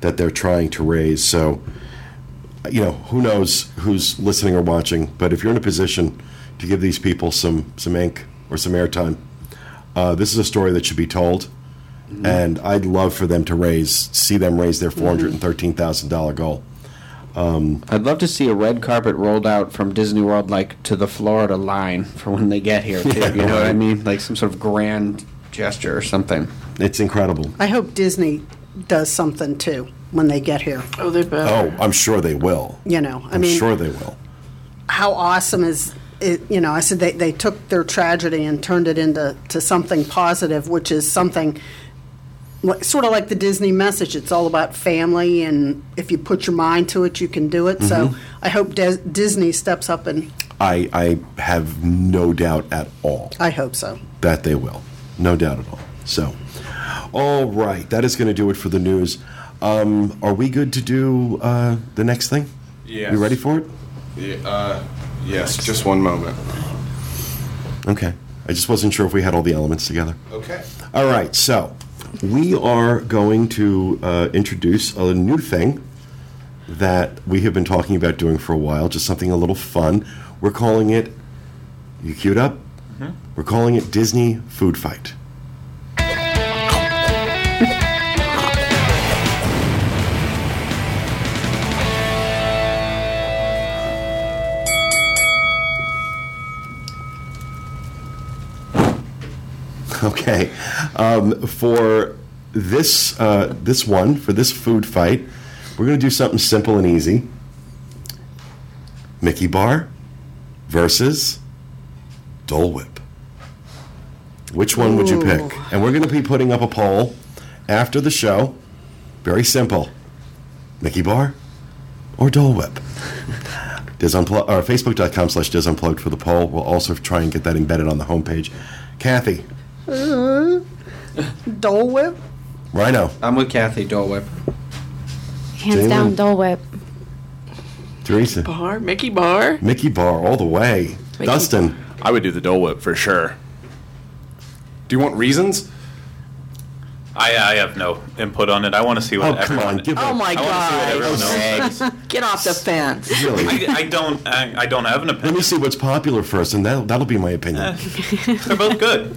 that they're trying to raise. So, you know, who knows who's listening or watching? But if you're in a position to give these people some some ink or some airtime, uh, this is a story that should be told. Mm-hmm. And I'd love for them to raise, see them raise their mm-hmm. four hundred and thirteen thousand dollar goal. Um, I'd love to see a red carpet rolled out from Disney World like to the Florida line for when they get here too Yeah, you know what I mean like some sort of grand gesture or something It's incredible. I hope Disney does something too when they get here. Oh, they better. Oh, I'm sure they will. You know, I I'm mean, sure they will. how awesome is it? You know, I said they, they took their tragedy and turned it into to something positive, which is something like- sort of like the Disney message. It's all about family, and if you put your mind to it, you can do it. So mm-hmm. I hope Des- Disney steps up, and I, I have no doubt at all. I hope so. that they will. No doubt at all. So, all right, that is going to do it for the news. Um, are we good to do uh, the next thing? Yes. You ready for it? Yeah, uh, yes, just one moment. Okay. I just wasn't sure if we had all the elements together. Okay. All right, so we are going to uh, introduce a new thing that we have been talking about doing for a while, just something a little fun. We're calling it, you queued up? We're calling it Disney Food Fight. Okay. Um, for this uh, this one, for this food fight, we're going to do something simple and easy. Mickey Bar versus Dole Whip. Which one would you pick? And we're going to be putting up a poll after the show. Very simple. Mickey Bar or Dole Whip? Diz Unplugged, or Facebook.com slash Diz Unplugged for the poll. We'll also try and get that embedded on the homepage. Kathy, Mm-hmm. Dole Whip. Rhino, I'm with Kathy Dole Whip Hands Jalen. down, Dole Whip. Teresa, Bar, Mickey Bar. Mickey Bar all the way. Mickey Dustin, I would do the Dole Whip for sure. Do you want reasons? I, I have no input on it. I want to see what oh come everyone. on, give Oh my I want to see what everyone God! else. Get off the fence. Really, I, I don't. I, I don't have an opinion. let me see what's popular first, and that'll, that'll be my opinion. Eh. They're both good.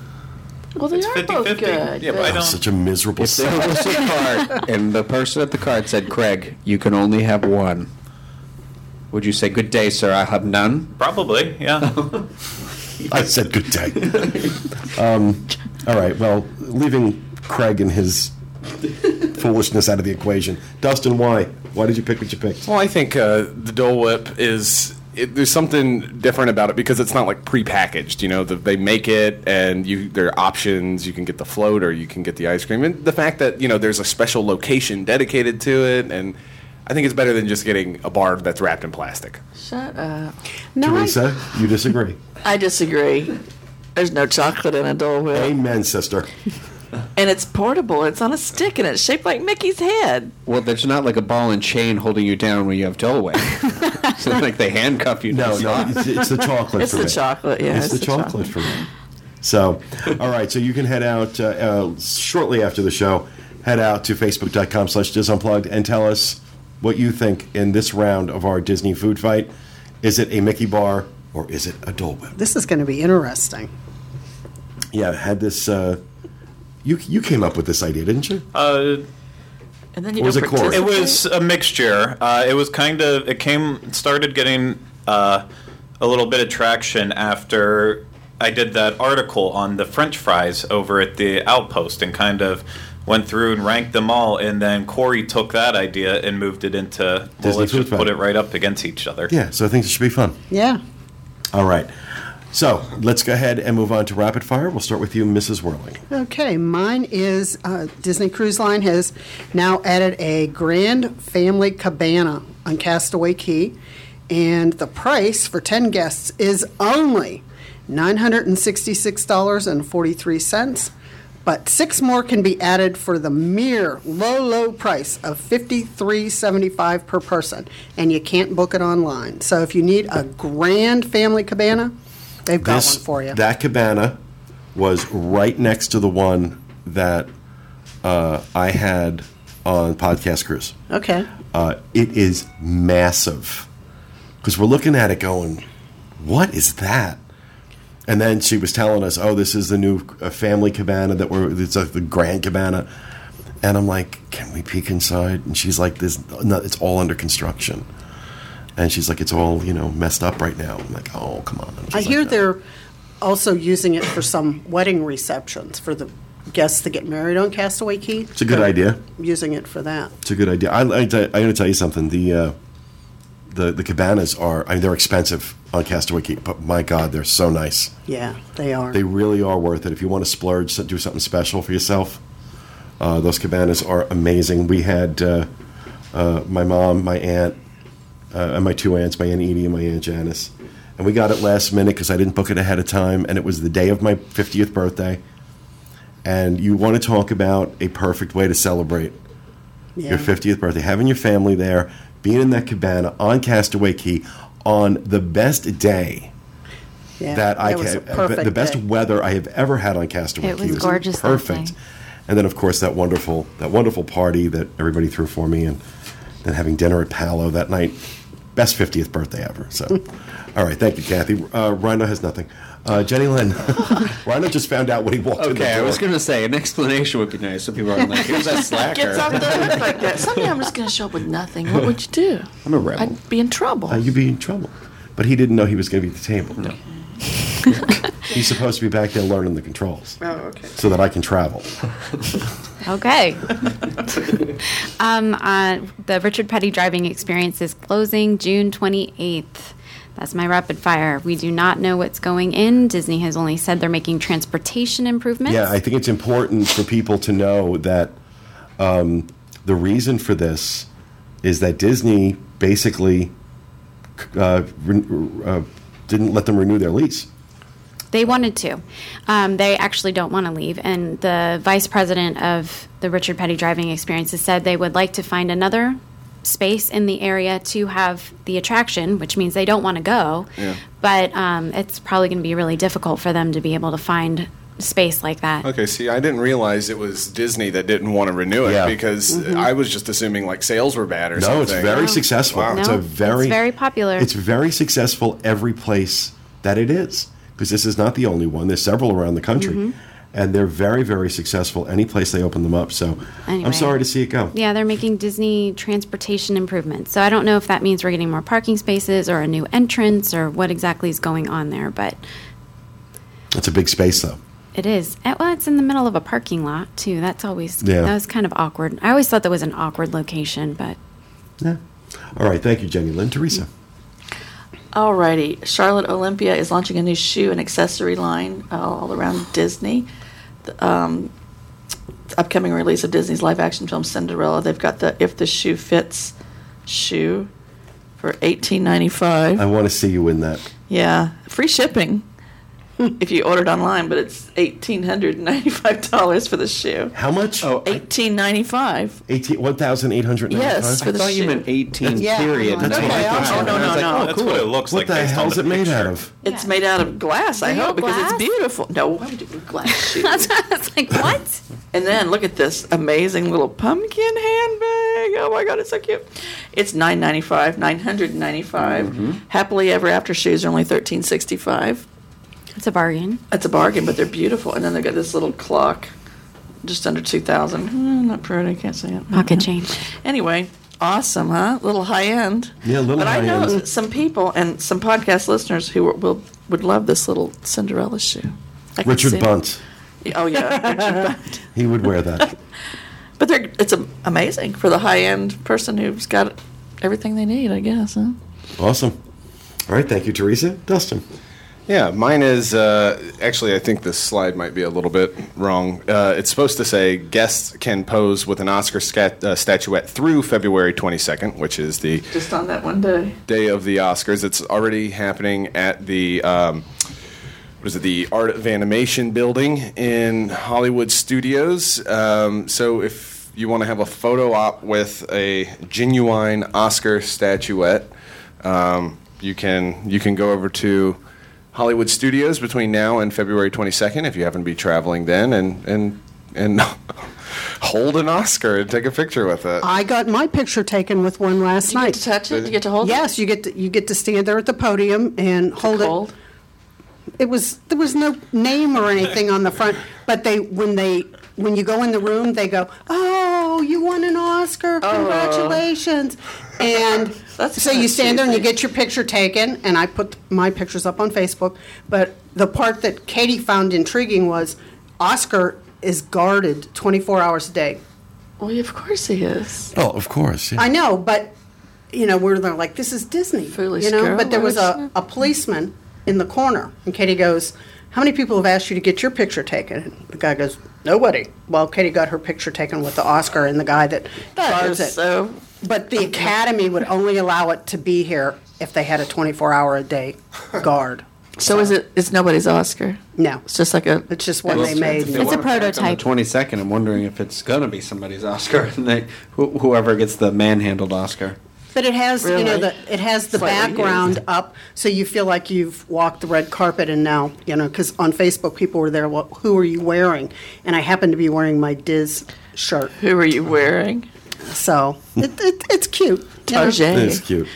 Well, they It's are 50-50. both good. Yeah, but I don't- such a miserable. if there was a card and the person at the card said Craig you can only have one would you say good day sir I have none Probably, yeah. I said good day. um, all right. Well, leaving Craig and his foolishness out of the equation. Dustin, why? Why did you pick what you picked? Well, I think uh, the Dole Whip is it, there's something different about it because it's not like prepackaged. You know, the, they make it, and you there are options. You can get the float, or you can get the ice cream. And the fact that you know there's a special location dedicated to it, and I think it's better than just getting a bar that's wrapped in plastic. Shut up. No, I- Teresa, you disagree? I disagree. There's no chocolate in a Dole Whip. Amen, sister. And it's portable. It's on a stick and it's shaped like Mickey's head. Well, there's not like a ball and chain holding you down when you have Dole Whip. it's not like they handcuff you. to No, no, it's, it's the chocolate It's for the me. chocolate, yeah. it's, the, chocolate, for me. So, all right, so you can head out uh, uh, shortly after the show, head out to facebook.com slash disunplugged and tell us what you think in this round of our Disney food fight. Is it a Mickey bar or is it a Dole Whip? this is going to be interesting. Yeah, I had this. Uh, you you came up with this idea, didn't you? Uh, And then you was don't it corn? It was a mixture. Uh, it was kind of it came started getting uh, a little bit of traction after I did that article on the French fries over at the Outpost and kind of went through and ranked them all. And then Corey took that idea and moved it into well, Disney let's Food just put it right up against each other. Yeah, so I think it should be fun. Yeah. All right. So let's go ahead and move on to rapid fire. We'll start with you, Mrs. Whirling. Okay, mine is uh, Disney Cruise Line has now added a Grand Family Cabana on Castaway Cay, and the price for 10 guests is only $966.43. But six more can be added for the mere low, low price of $53.75 per person, and you can't book it online. So if you need a grand family cabana, they've got This- one for you. That cabana was right next to the one that uh, I had on Podcast Cruise. okay. Uh, it is massive because we're looking at it going, "What is that?" And then she was telling us, "Oh, this is the new uh, family cabana that we're it's like the grand cabana." And I'm like, "Can we peek inside?" And she's like, "This, no, it's all under construction." And she's like, "It's all you know messed up right now." I'm like, "Oh, come on." I like, hear "No." they're also using it for some wedding receptions for the guests that get married on Castaway Cay. It's a good They're idea. Using it for that. It's a good idea. I, I, I'm going to tell you something. The uh, the the cabanas are. I mean, they're expensive on Castaway Cay, but my God, they're so nice. Yeah, they are. They really are worth it. If you want to splurge, do something special for yourself. Uh, those cabanas are amazing. We had uh, uh, my mom, my aunt, uh, and my two aunts, my aunt Edie and my aunt Janice, and we got it last minute because I didn't book it ahead of time, and it was the day of my 50th birthday. And you want to talk about a perfect way to celebrate yeah. your 50th birthday, having your family there, being in that cabana on Castaway Cay on the best day yeah. that I was can, the best day. weather I have ever had on Castaway It Cay. was gorgeous perfect. And then, of course, that wonderful that wonderful party that everybody threw for me, and then having dinner at Palo that night. Best 50th birthday ever. So, all right, thank you, Kathy. Uh, Rhino has nothing. Uh, Jenny Lynn, Rhino just found out when he walked in Okay, I was going to say an explanation would be nice so people aren't like, here's that Gets off slacker. the hook like that. Someday I'm just going to show up with nothing. What would you do? I'm a rebel. I'd be in trouble. uh, you'd be in trouble. But he didn't know he was going to be at the table. No. He's supposed to be back there learning the controls Oh, okay. so that I can travel. Okay. um, uh, the Richard Petty driving experience is closing June 28th. That's my rapid fire. We do not know what's going in. Disney has only said they're making transportation improvements. Yeah, I think it's important for people to know that um, the reason for this is that Disney basically uh, re- uh, didn't let them renew their lease. They wanted to. Um, they actually don't want to leave. And the vice president of the Richard Petty driving experiences said they would like to find another space in the area to have the attraction, which means they don't want to go. Yeah. But um, it's probably going to be really difficult for them to be able to find space like that. Okay, see, I didn't realize it was Disney that didn't want to renew it Yeah. because I was just assuming like sales were bad or something. No, it's very No. successful. Wow. It's No, a very it's very popular. It's very successful every place that it is because this is not the only one. There's several around the country, Mm-hmm. and they're very very successful any place they open them up. So Anyway. I'm sorry to see it go. Yeah, they're making Disney transportation improvements. So I don't know if that means we're getting more parking spaces or a new entrance or what exactly is going on there, but That's a big space though. it is. eh, Well, it's in the middle of a parking lot too. That's always Yeah. that was kind of awkward. I always thought that was an awkward location, but Yeah. All right. Thank you, Jenny Lynn. Teresa. Alrighty, Charlotte Olympia is launching a new shoe and accessory line uh, all around Disney. The, um, upcoming release of Disney's live-action film Cinderella. They've got the "If the Shoe Fits" shoe for eighteen ninety five. I want to see you in that. Yeah, free shipping if you ordered online, but it's eighteen hundred and ninety five dollars for the shoe. How much? Oh, Eighteen ninety five. Eighteen one thousand eight hundred. Yes, I for the thought you shoe. meant 18 Yeah. period. That's what I thought. Oh, no, no, no. Oh, That's what it looks What like. the hell is it made out of? It's made out of glass, I Real hope, because it's beautiful. No, why would you do glass shoe? That's what I was like, what? And then look at this amazing little pumpkin handbag. Oh my god, it's so cute. It's nine ninety five, nine hundred and ninety mm-hmm. Happily ever after shoes are only thirteen sixty five. It's a bargain. It's a bargain, but they're beautiful. And then they've got this little clock, just under two thousand. Hmm, not pretty, I can't see it. Pocket change. Anyway, awesome, huh? Little high end. Yeah, a little But I know high-end. some people and some podcast listeners who will, will would love this little Cinderella shoe. I Richard see- Bunt. Oh yeah, Richard Bunt. He would wear that. But they're it's a, amazing for the high end person who's got everything they need. I guess. Huh? awesome. All right, thank you, Teresa. Dustin. Yeah, mine is uh, actually. I think this slide might be a little bit wrong. Uh, it's supposed to say guests can pose with an Oscar scat, uh, statuette through February 22nd, which is the Just on that one day. day of the Oscars. It's already happening at the um, what is it? The Art of Animation building in Hollywood Studios. Um, so if you want to have a photo op with a genuine Oscar statuette, um, you can you can go over to Hollywood Studios between now and February 22nd if you happen to be traveling then and and and hold an Oscar and take a picture with it. I got my picture taken with one last You get night. to touch it. You get to hold Yes, you get to, you get to stand there at the podium and it. hold Cold. it. It was there was no name or anything on the front, but they when they when you go in the room, they go, "Oh, you won an Oscar! Oh. Congratulations!" And That's so you kinda stand there and you get your picture taken, and I put my pictures up on Facebook. But the part that Katie found intriguing was Oscar is guarded 24 hours a day. Well, of course he is. Oh, of course. Yeah. I know, but you know, we're there like this is Disney, Foolish you know. girl, but there was a, a policeman in the corner, and Katie goes, "How many people have asked you to get your picture taken?" And the guy goes, "Nobody." Well, Katie got her picture taken with the Oscar and the guy that That guards it. so. But the Academy would only allow it to be here if they had a 24-hour a day guard. So is it? It's nobody's Oscar. No, It's just like a. it's just what Well, they made. They It's a want it back prototype. The 22nd, I'm wondering if it's going to be somebody's Oscar, and they, wh- whoever gets the manhandled Oscar. But it has, you know, Really? the, it has the Slightly background used. up, so you feel like you've walked the red carpet, and now, you know, because on Facebook, people were there, well, who are you wearing? And I happened to be wearing my Diz shirt, Who are you wearing? so it, it, it's cute. you know. Target. It is cute.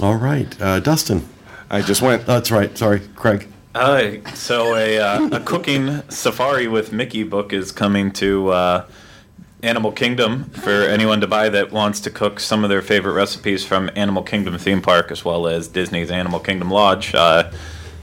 All right, uh, Dustin. I just went. That's right. Sorry, Craig. Uh, so a, uh, a cooking safari with Mickey book is coming to uh, Animal Kingdom for anyone to buy that wants to cook some of their favorite recipes from Animal Kingdom theme park as well as Disney's Animal Kingdom Lodge. Uh,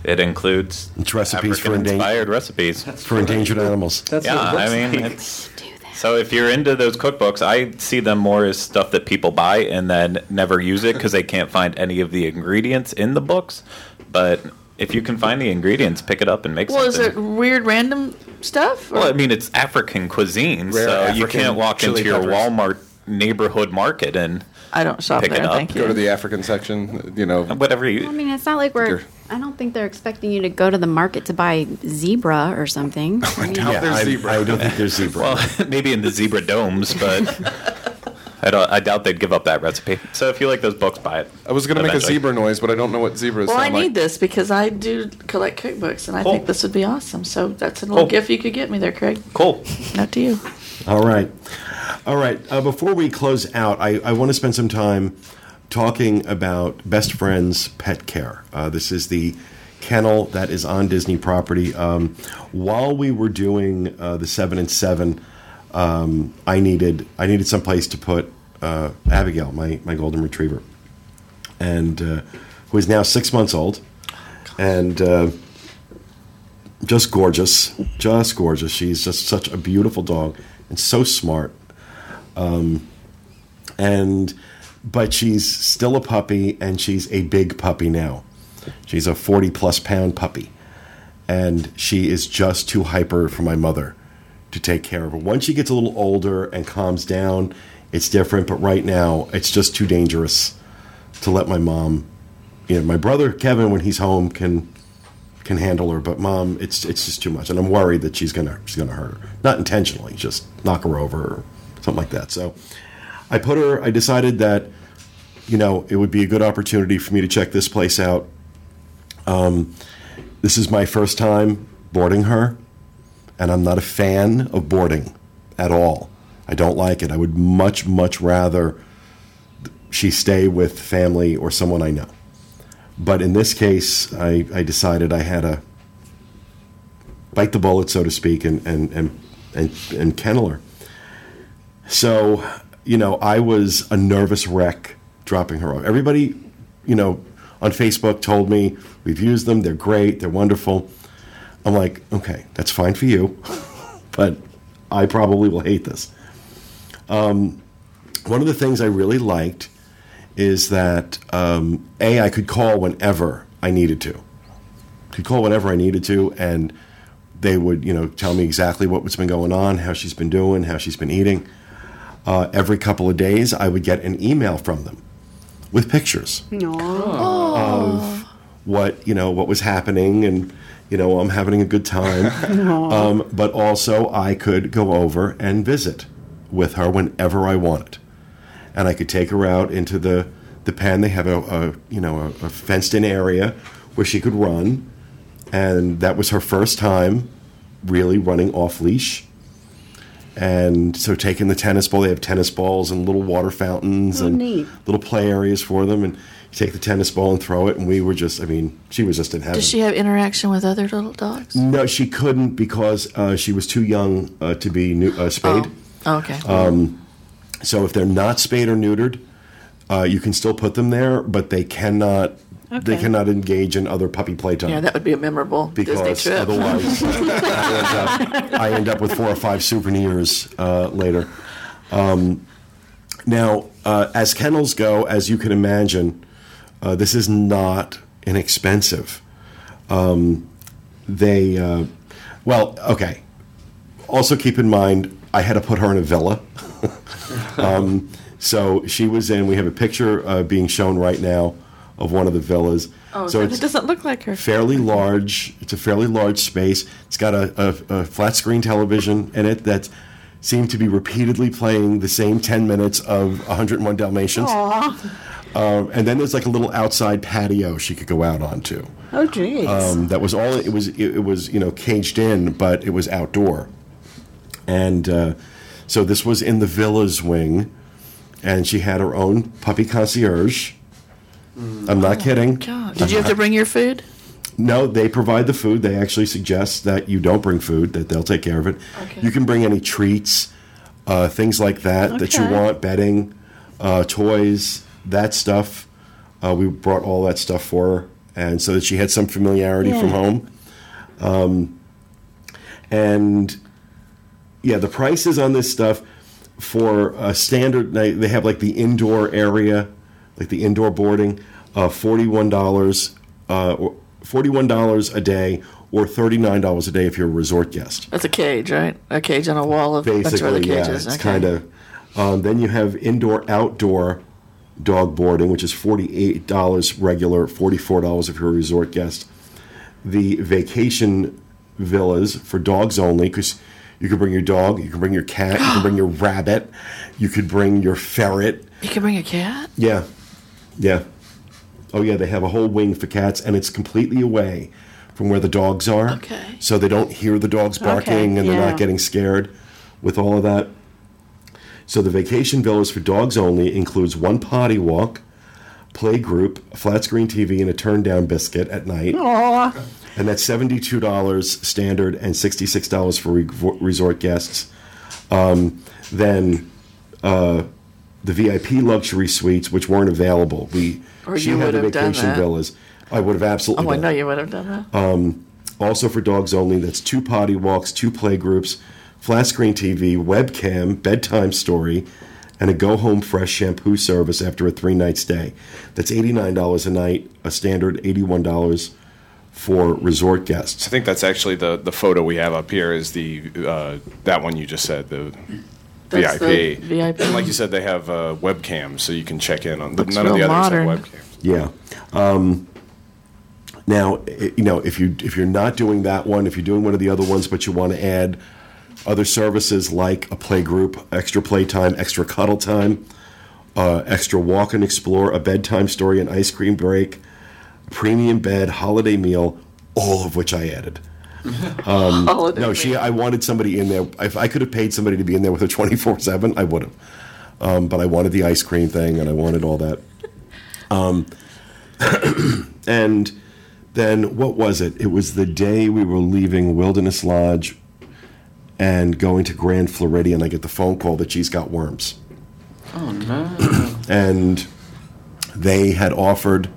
it includes It's recipes for endan- inspired recipes. For endangered animals. That's yeah, what it I looks mean, like. it's so if you're into those cookbooks, I see them more as stuff that people buy and then never use it because they can't find any of the ingredients in the books. But if you can find the ingredients, pick it up and make Well, is it weird random stuff? or- Well, I mean, it's African cuisine, Rare so you can't walk into your peppers. Walmart neighborhood market and I don't shop pick it there. up. Thank you. Go to the African section. You know, whatever you. I mean, it's not like we're. I don't think they're expecting you to go to the market to buy zebra or something. I mean, doubt Yeah, there's I, zebra. I don't think there's zebra. Well, maybe in the zebra domes, but I don't. I doubt they'd give up that recipe. So if you like those books, buy it. I was going to make a Eventually. zebra noise, but I don't know what zebras Well, I sound need like. this because I do collect cookbooks, and I Cool. think this would be awesome. So that's a little Cool. gift you could get me there, Craig. Cool. Not to you. All right. All right. Uh, before we close out, I, I want to spend some time talking about Best Friends Pet Care. Uh, this is the kennel that is on Disney property. Um, while we were doing uh, the seven and seven, um, I needed I needed some place to put uh, Abigail, my my golden retriever, and uh, who is now six months old, and. Uh, just gorgeous, just gorgeous. She's just such a beautiful dog and so smart. Um, and but she's still a puppy, and she's a big puppy now. She's a 40 plus pound puppy. And she is just too hyper for my mother to take care of her. Once she gets a little older and calms down, it's different. But right now, it's just too dangerous to let my mom. You know, my brother Kevin, when he's home, can can handle her, but mom, it's it's just too much, and I'm worried that she's gonna she's gonna hurt her, not intentionally, just knock her over or something like that. So, I put her. I decided that, you know, it would be a good opportunity for me to check this place out. Um, this is my first time boarding her, and I'm not a fan of boarding at all. I don't like it. I would much, much rather she stay with family or someone I know. But in this case, I, I decided I had to bite the bullet, so to speak, and, and, and, and, and kennel her. So, you know, I was a nervous wreck dropping her off. Everybody, you know, on Facebook told me we've used them, they're great, they're wonderful. I'm like, okay, that's fine for you, but I probably will hate this. Um, one of the things I really liked is that um, a I could call whenever I needed to. Could call whenever I needed to, and they would you know tell me exactly what's been going on, how she's been doing, how she's been eating. Uh, every couple of days, I would get an email from them with pictures of what you know what was happening and you know I'm having a good time. um, but also, I could go over and visit with her whenever I wanted and I could take her out into the the pen. They have a, a you know a, a fenced in area where she could run, and that was her first time really running off leash. And so, taking the tennis ball, they have tennis balls and little water fountains Oh, and neat. little play areas for them. And take the tennis ball and throw it. And we were just, I mean, she was just in heaven. Does she have interaction with other little dogs? no, she couldn't because uh, she was too young uh, to be new, uh, spayed. Oh, okay. So if they're not spayed or neutered, uh, you can still put them there, but they cannot. They cannot engage in other puppy playtime. yeah, that would be a memorable Disney because trip. otherwise I, end up, I end up with four or five souvenirs uh, later. Um, now, uh, as kennels go, as you can imagine, uh, this is not inexpensive. Um, they, uh, well, okay. Also, keep in mind, I had to put her in a villa. um, so she was in. We have a picture uh, being shown right now of one of the villas. oh, so it doesn't look like her. fairly large. It's a fairly large space. It's got a, a, a flat screen television in it that seemed to be repeatedly playing the same 10 minutes of 101 Dalmatians. Um, and then there's like a little outside patio she could go out onto. Oh, geez. Um, that was all. It was. It, it was you know caged in, but it was outdoor. And uh, so this was in the villas wing, and she had her own puppy concierge. I'm not kidding. God, did you have to bring your food? No, they provide the food. They actually suggest that you don't bring food; that they'll take care of it. Okay. You can bring any treats, uh, things like that that you want, bedding, uh, toys, that stuff. Uh, we brought all that stuff for her, and so that she had some familiarity from home. Um, and yeah, the prices on this stuff for a standard, they, they have like the indoor area, like the indoor boarding, uh, forty-one dollars, uh, forty-one dollars a day, or thirty-nine dollars a day if you're a resort guest. That's a cage, right? A cage on a wall of a bunch of other Basically, yeah, cages. it's okay. kind of. Um, then you have indoor outdoor dog boarding, which is forty-eight dollars regular, forty-four dollars if you're a resort guest. The vacation villas for dogs only, because you can bring your dog, you can bring your cat, you can bring your rabbit, you could bring your ferret. You can bring a cat. Yeah, yeah. Oh yeah, they have a whole wing for cats, and it's completely away from where the dogs are. Okay. So they don't hear the dogs barking, Okay, and they're yeah. not getting scared with all of that. So the vacation villas for dogs only includes one potty walk, play group, a flat screen TV, and a turn down biscuit at night. Aw. And that's seventy-two dollars standard and sixty-six dollars for re- resort guests. Um, then uh, the VIP luxury suites, which weren't available, we Or she you had the vacation villas. I would have absolutely. Oh, I know you would have done that. Also for dogs only, that's two potty walks, two play groups, flat screen TV, webcam, bedtime story, and a go home fresh shampoo service after a three night stay. That's $89 a night, a standard $81 for resort guests. I think that's actually the, the photo we have up here is the uh, that one you just said the That's VIP. the VIP. And like you said, they have uh, webcams, so you can check in on. Looks none of the real others modern. have webcams. Yeah. Um, now, i- you know, if you if you're not doing that one, if you're doing one of the other ones, but you want to add other services like a play group, extra playtime, extra cuddle time, uh, extra walk and explore, a bedtime story, an ice cream break, premium bed, holiday meal, all of which I added. Holiday No, she. I wanted somebody in there. If I could have paid somebody to be in there with her twenty four seven, I would have. Um, but I wanted the ice cream thing, and I wanted all that. Um, and then what was it? It was the day we were leaving Wilderness Lodge and going to Grand Floridian. I get the phone call that she's got worms, Oh no. and they had offered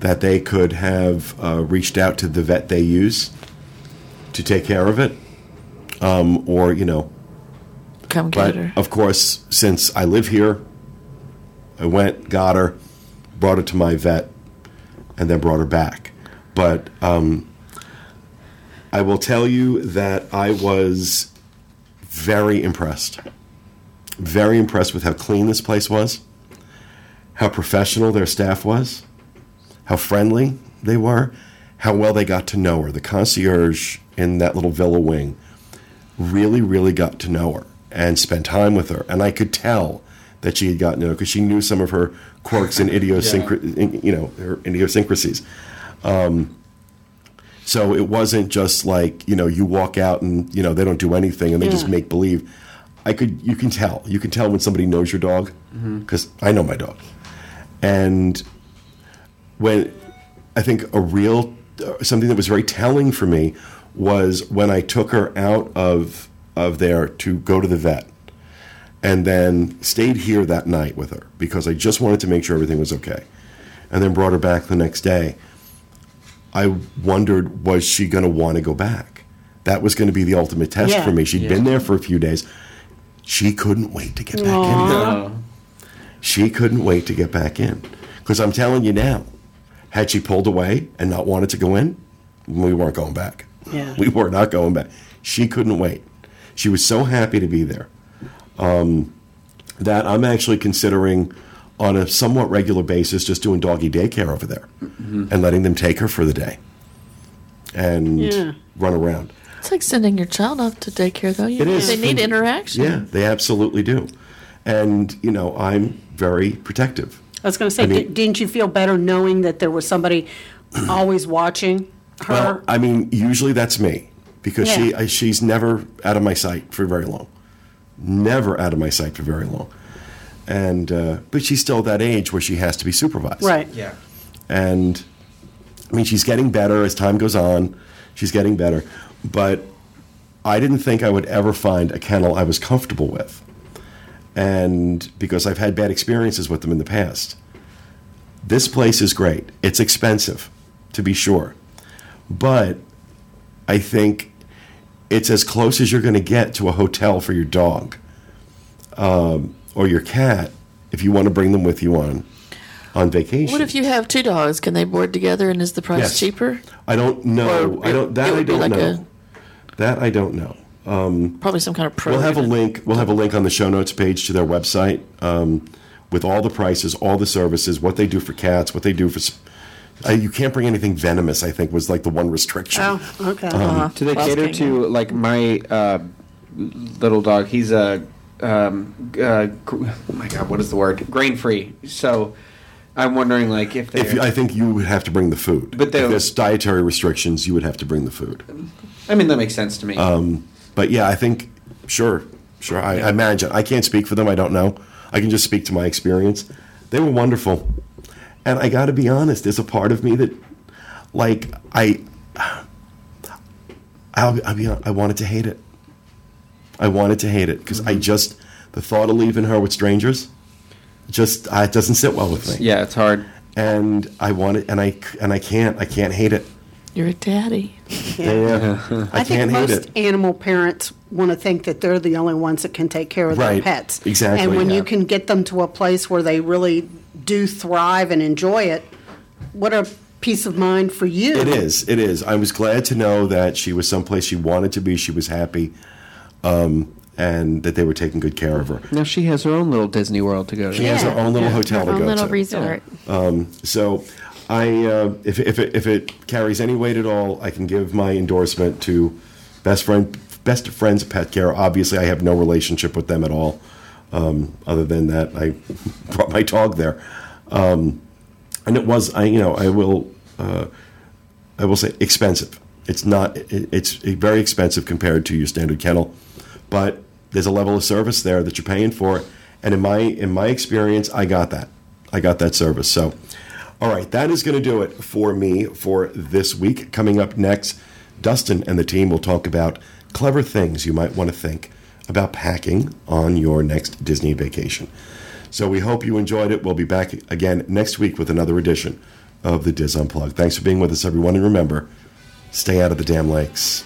that they could have uh, reached out to the vet they use to take care of it, um, or you know, Come but get her. of course, since I live here, I went, got her, brought her to my vet, and then brought her back. But um, I will tell you that I was very impressed. Very impressed with how clean this place was, how professional their staff was, how friendly they were, how well they got to know her. The concierge in that little villa wing really, really got to know her and spent time with her. And I could tell that she had gotten to know because she knew some of her quirks and idiosyncrasies, you know, her idiosyncrasies. Um, so it wasn't just like, you know, you walk out and, you know, they don't do anything and they just make believe. I could, you can tell. You can tell when somebody knows your dog because I know my dog. And when I think a real uh, something that was very telling for me was when I took her out of of there to go to the vet, and then stayed here that night with her because I just wanted to make sure everything was okay, and then brought her back the next day. I wondered was she going to want to go back? That was going to be the ultimate test Yeah. for me. she had been there for a few days. She couldn't wait to get back in there. Oh. She couldn't wait to get back in. Because I'm telling you now, had she pulled away and not wanted to go in, we weren't going back. Yeah. We were not going back. She couldn't wait. She was so happy to be there um, that I'm actually considering on a somewhat regular basis just doing doggy daycare over there mm-hmm. and letting them take her for the day and Yeah. run around. It's like sending your child off to daycare, though. You It know, is. They need interaction. Yeah, they absolutely do. And, you know, I'm very protective. I was going to say, I mean- di- didn't you feel better knowing that there was somebody always watching her? Well, I mean, usually that's me because she Yeah. I, she's never out of my sight for very long, never out of my sight for very long, and uh, but she's still that age where she has to be supervised, right. Yeah. And I mean, she's getting better as time goes on. She's getting better, but I didn't think I would ever find a kennel I was comfortable with, and because I've had bad experiences with them in the past. This place is great. It's expensive, to be sure, but I think it's as close as you're going to get to a hotel for your dog um, or your cat if you want to bring them with you on on vacation. What if you have two dogs? Can they board together, and is the price Yes. cheaper? I don't know. Or I don't. That I don't like know. That I don't know. Probably some kind of pro. We'll have a link. We'll have a link on the show notes page to their website um, with all the prices, all the services, what they do for cats, what they do for. Uh, you can't bring anything venomous. I think was like the one restriction. Oh, okay. Uh-huh. Do they cater to like my uh, little dog? He's a um, uh, oh my god, what is the word? Grain free. So I'm wondering like if they. If I think you would have to bring the food. But if there's dietary restrictions, you would have to bring the food. I mean that makes sense to me. Um, But yeah, I think sure, sure. I, I imagine I can't speak for them. I don't know. I can just speak to my experience. They were wonderful, and I got to be honest. There's a part of me that, like, I, I'll, I'll be. I wanted to hate it. I wanted to hate it because I just the thought of leaving her with strangers, just uh, it doesn't sit well with me. yeah, it's hard. And I want it, and I and I can't. I can't hate it. You're a daddy. Yeah, I, I think can't hate most it. animal parents want to think that they're the only ones that can take care of Right. their pets. Exactly, And when yeah. you can get them to a place where they really do thrive and enjoy it, what a peace of mind for you. It is. It is. I was glad to know that she was someplace she wanted to be. She was happy, um, and that they were taking good care of her. Now she has her own little Disney World to go to. She has her own little hotel Her to own go little to. resort. So, I uh, if if it, if it carries any weight at all, I can give my endorsement to best friend best friends pet care. Obviously, I have no relationship with them at all, um, other than that I brought my dog there, um, and it was I you know I will uh, I will say expensive. It's not it's very expensive compared to your standard kennel, but there's a level of service there that you're paying for, and in my in my experience, I got that. I got that service. So, all right, that is going to do it for me for this week. Coming up next, Dustin and the team will talk about clever things you might want to think about packing on your next Disney vacation. So we hope you enjoyed it. We'll be back again next week with another edition of the DIS Unplugged. Thanks for being with us, everyone, and remember, stay out of the damn lakes.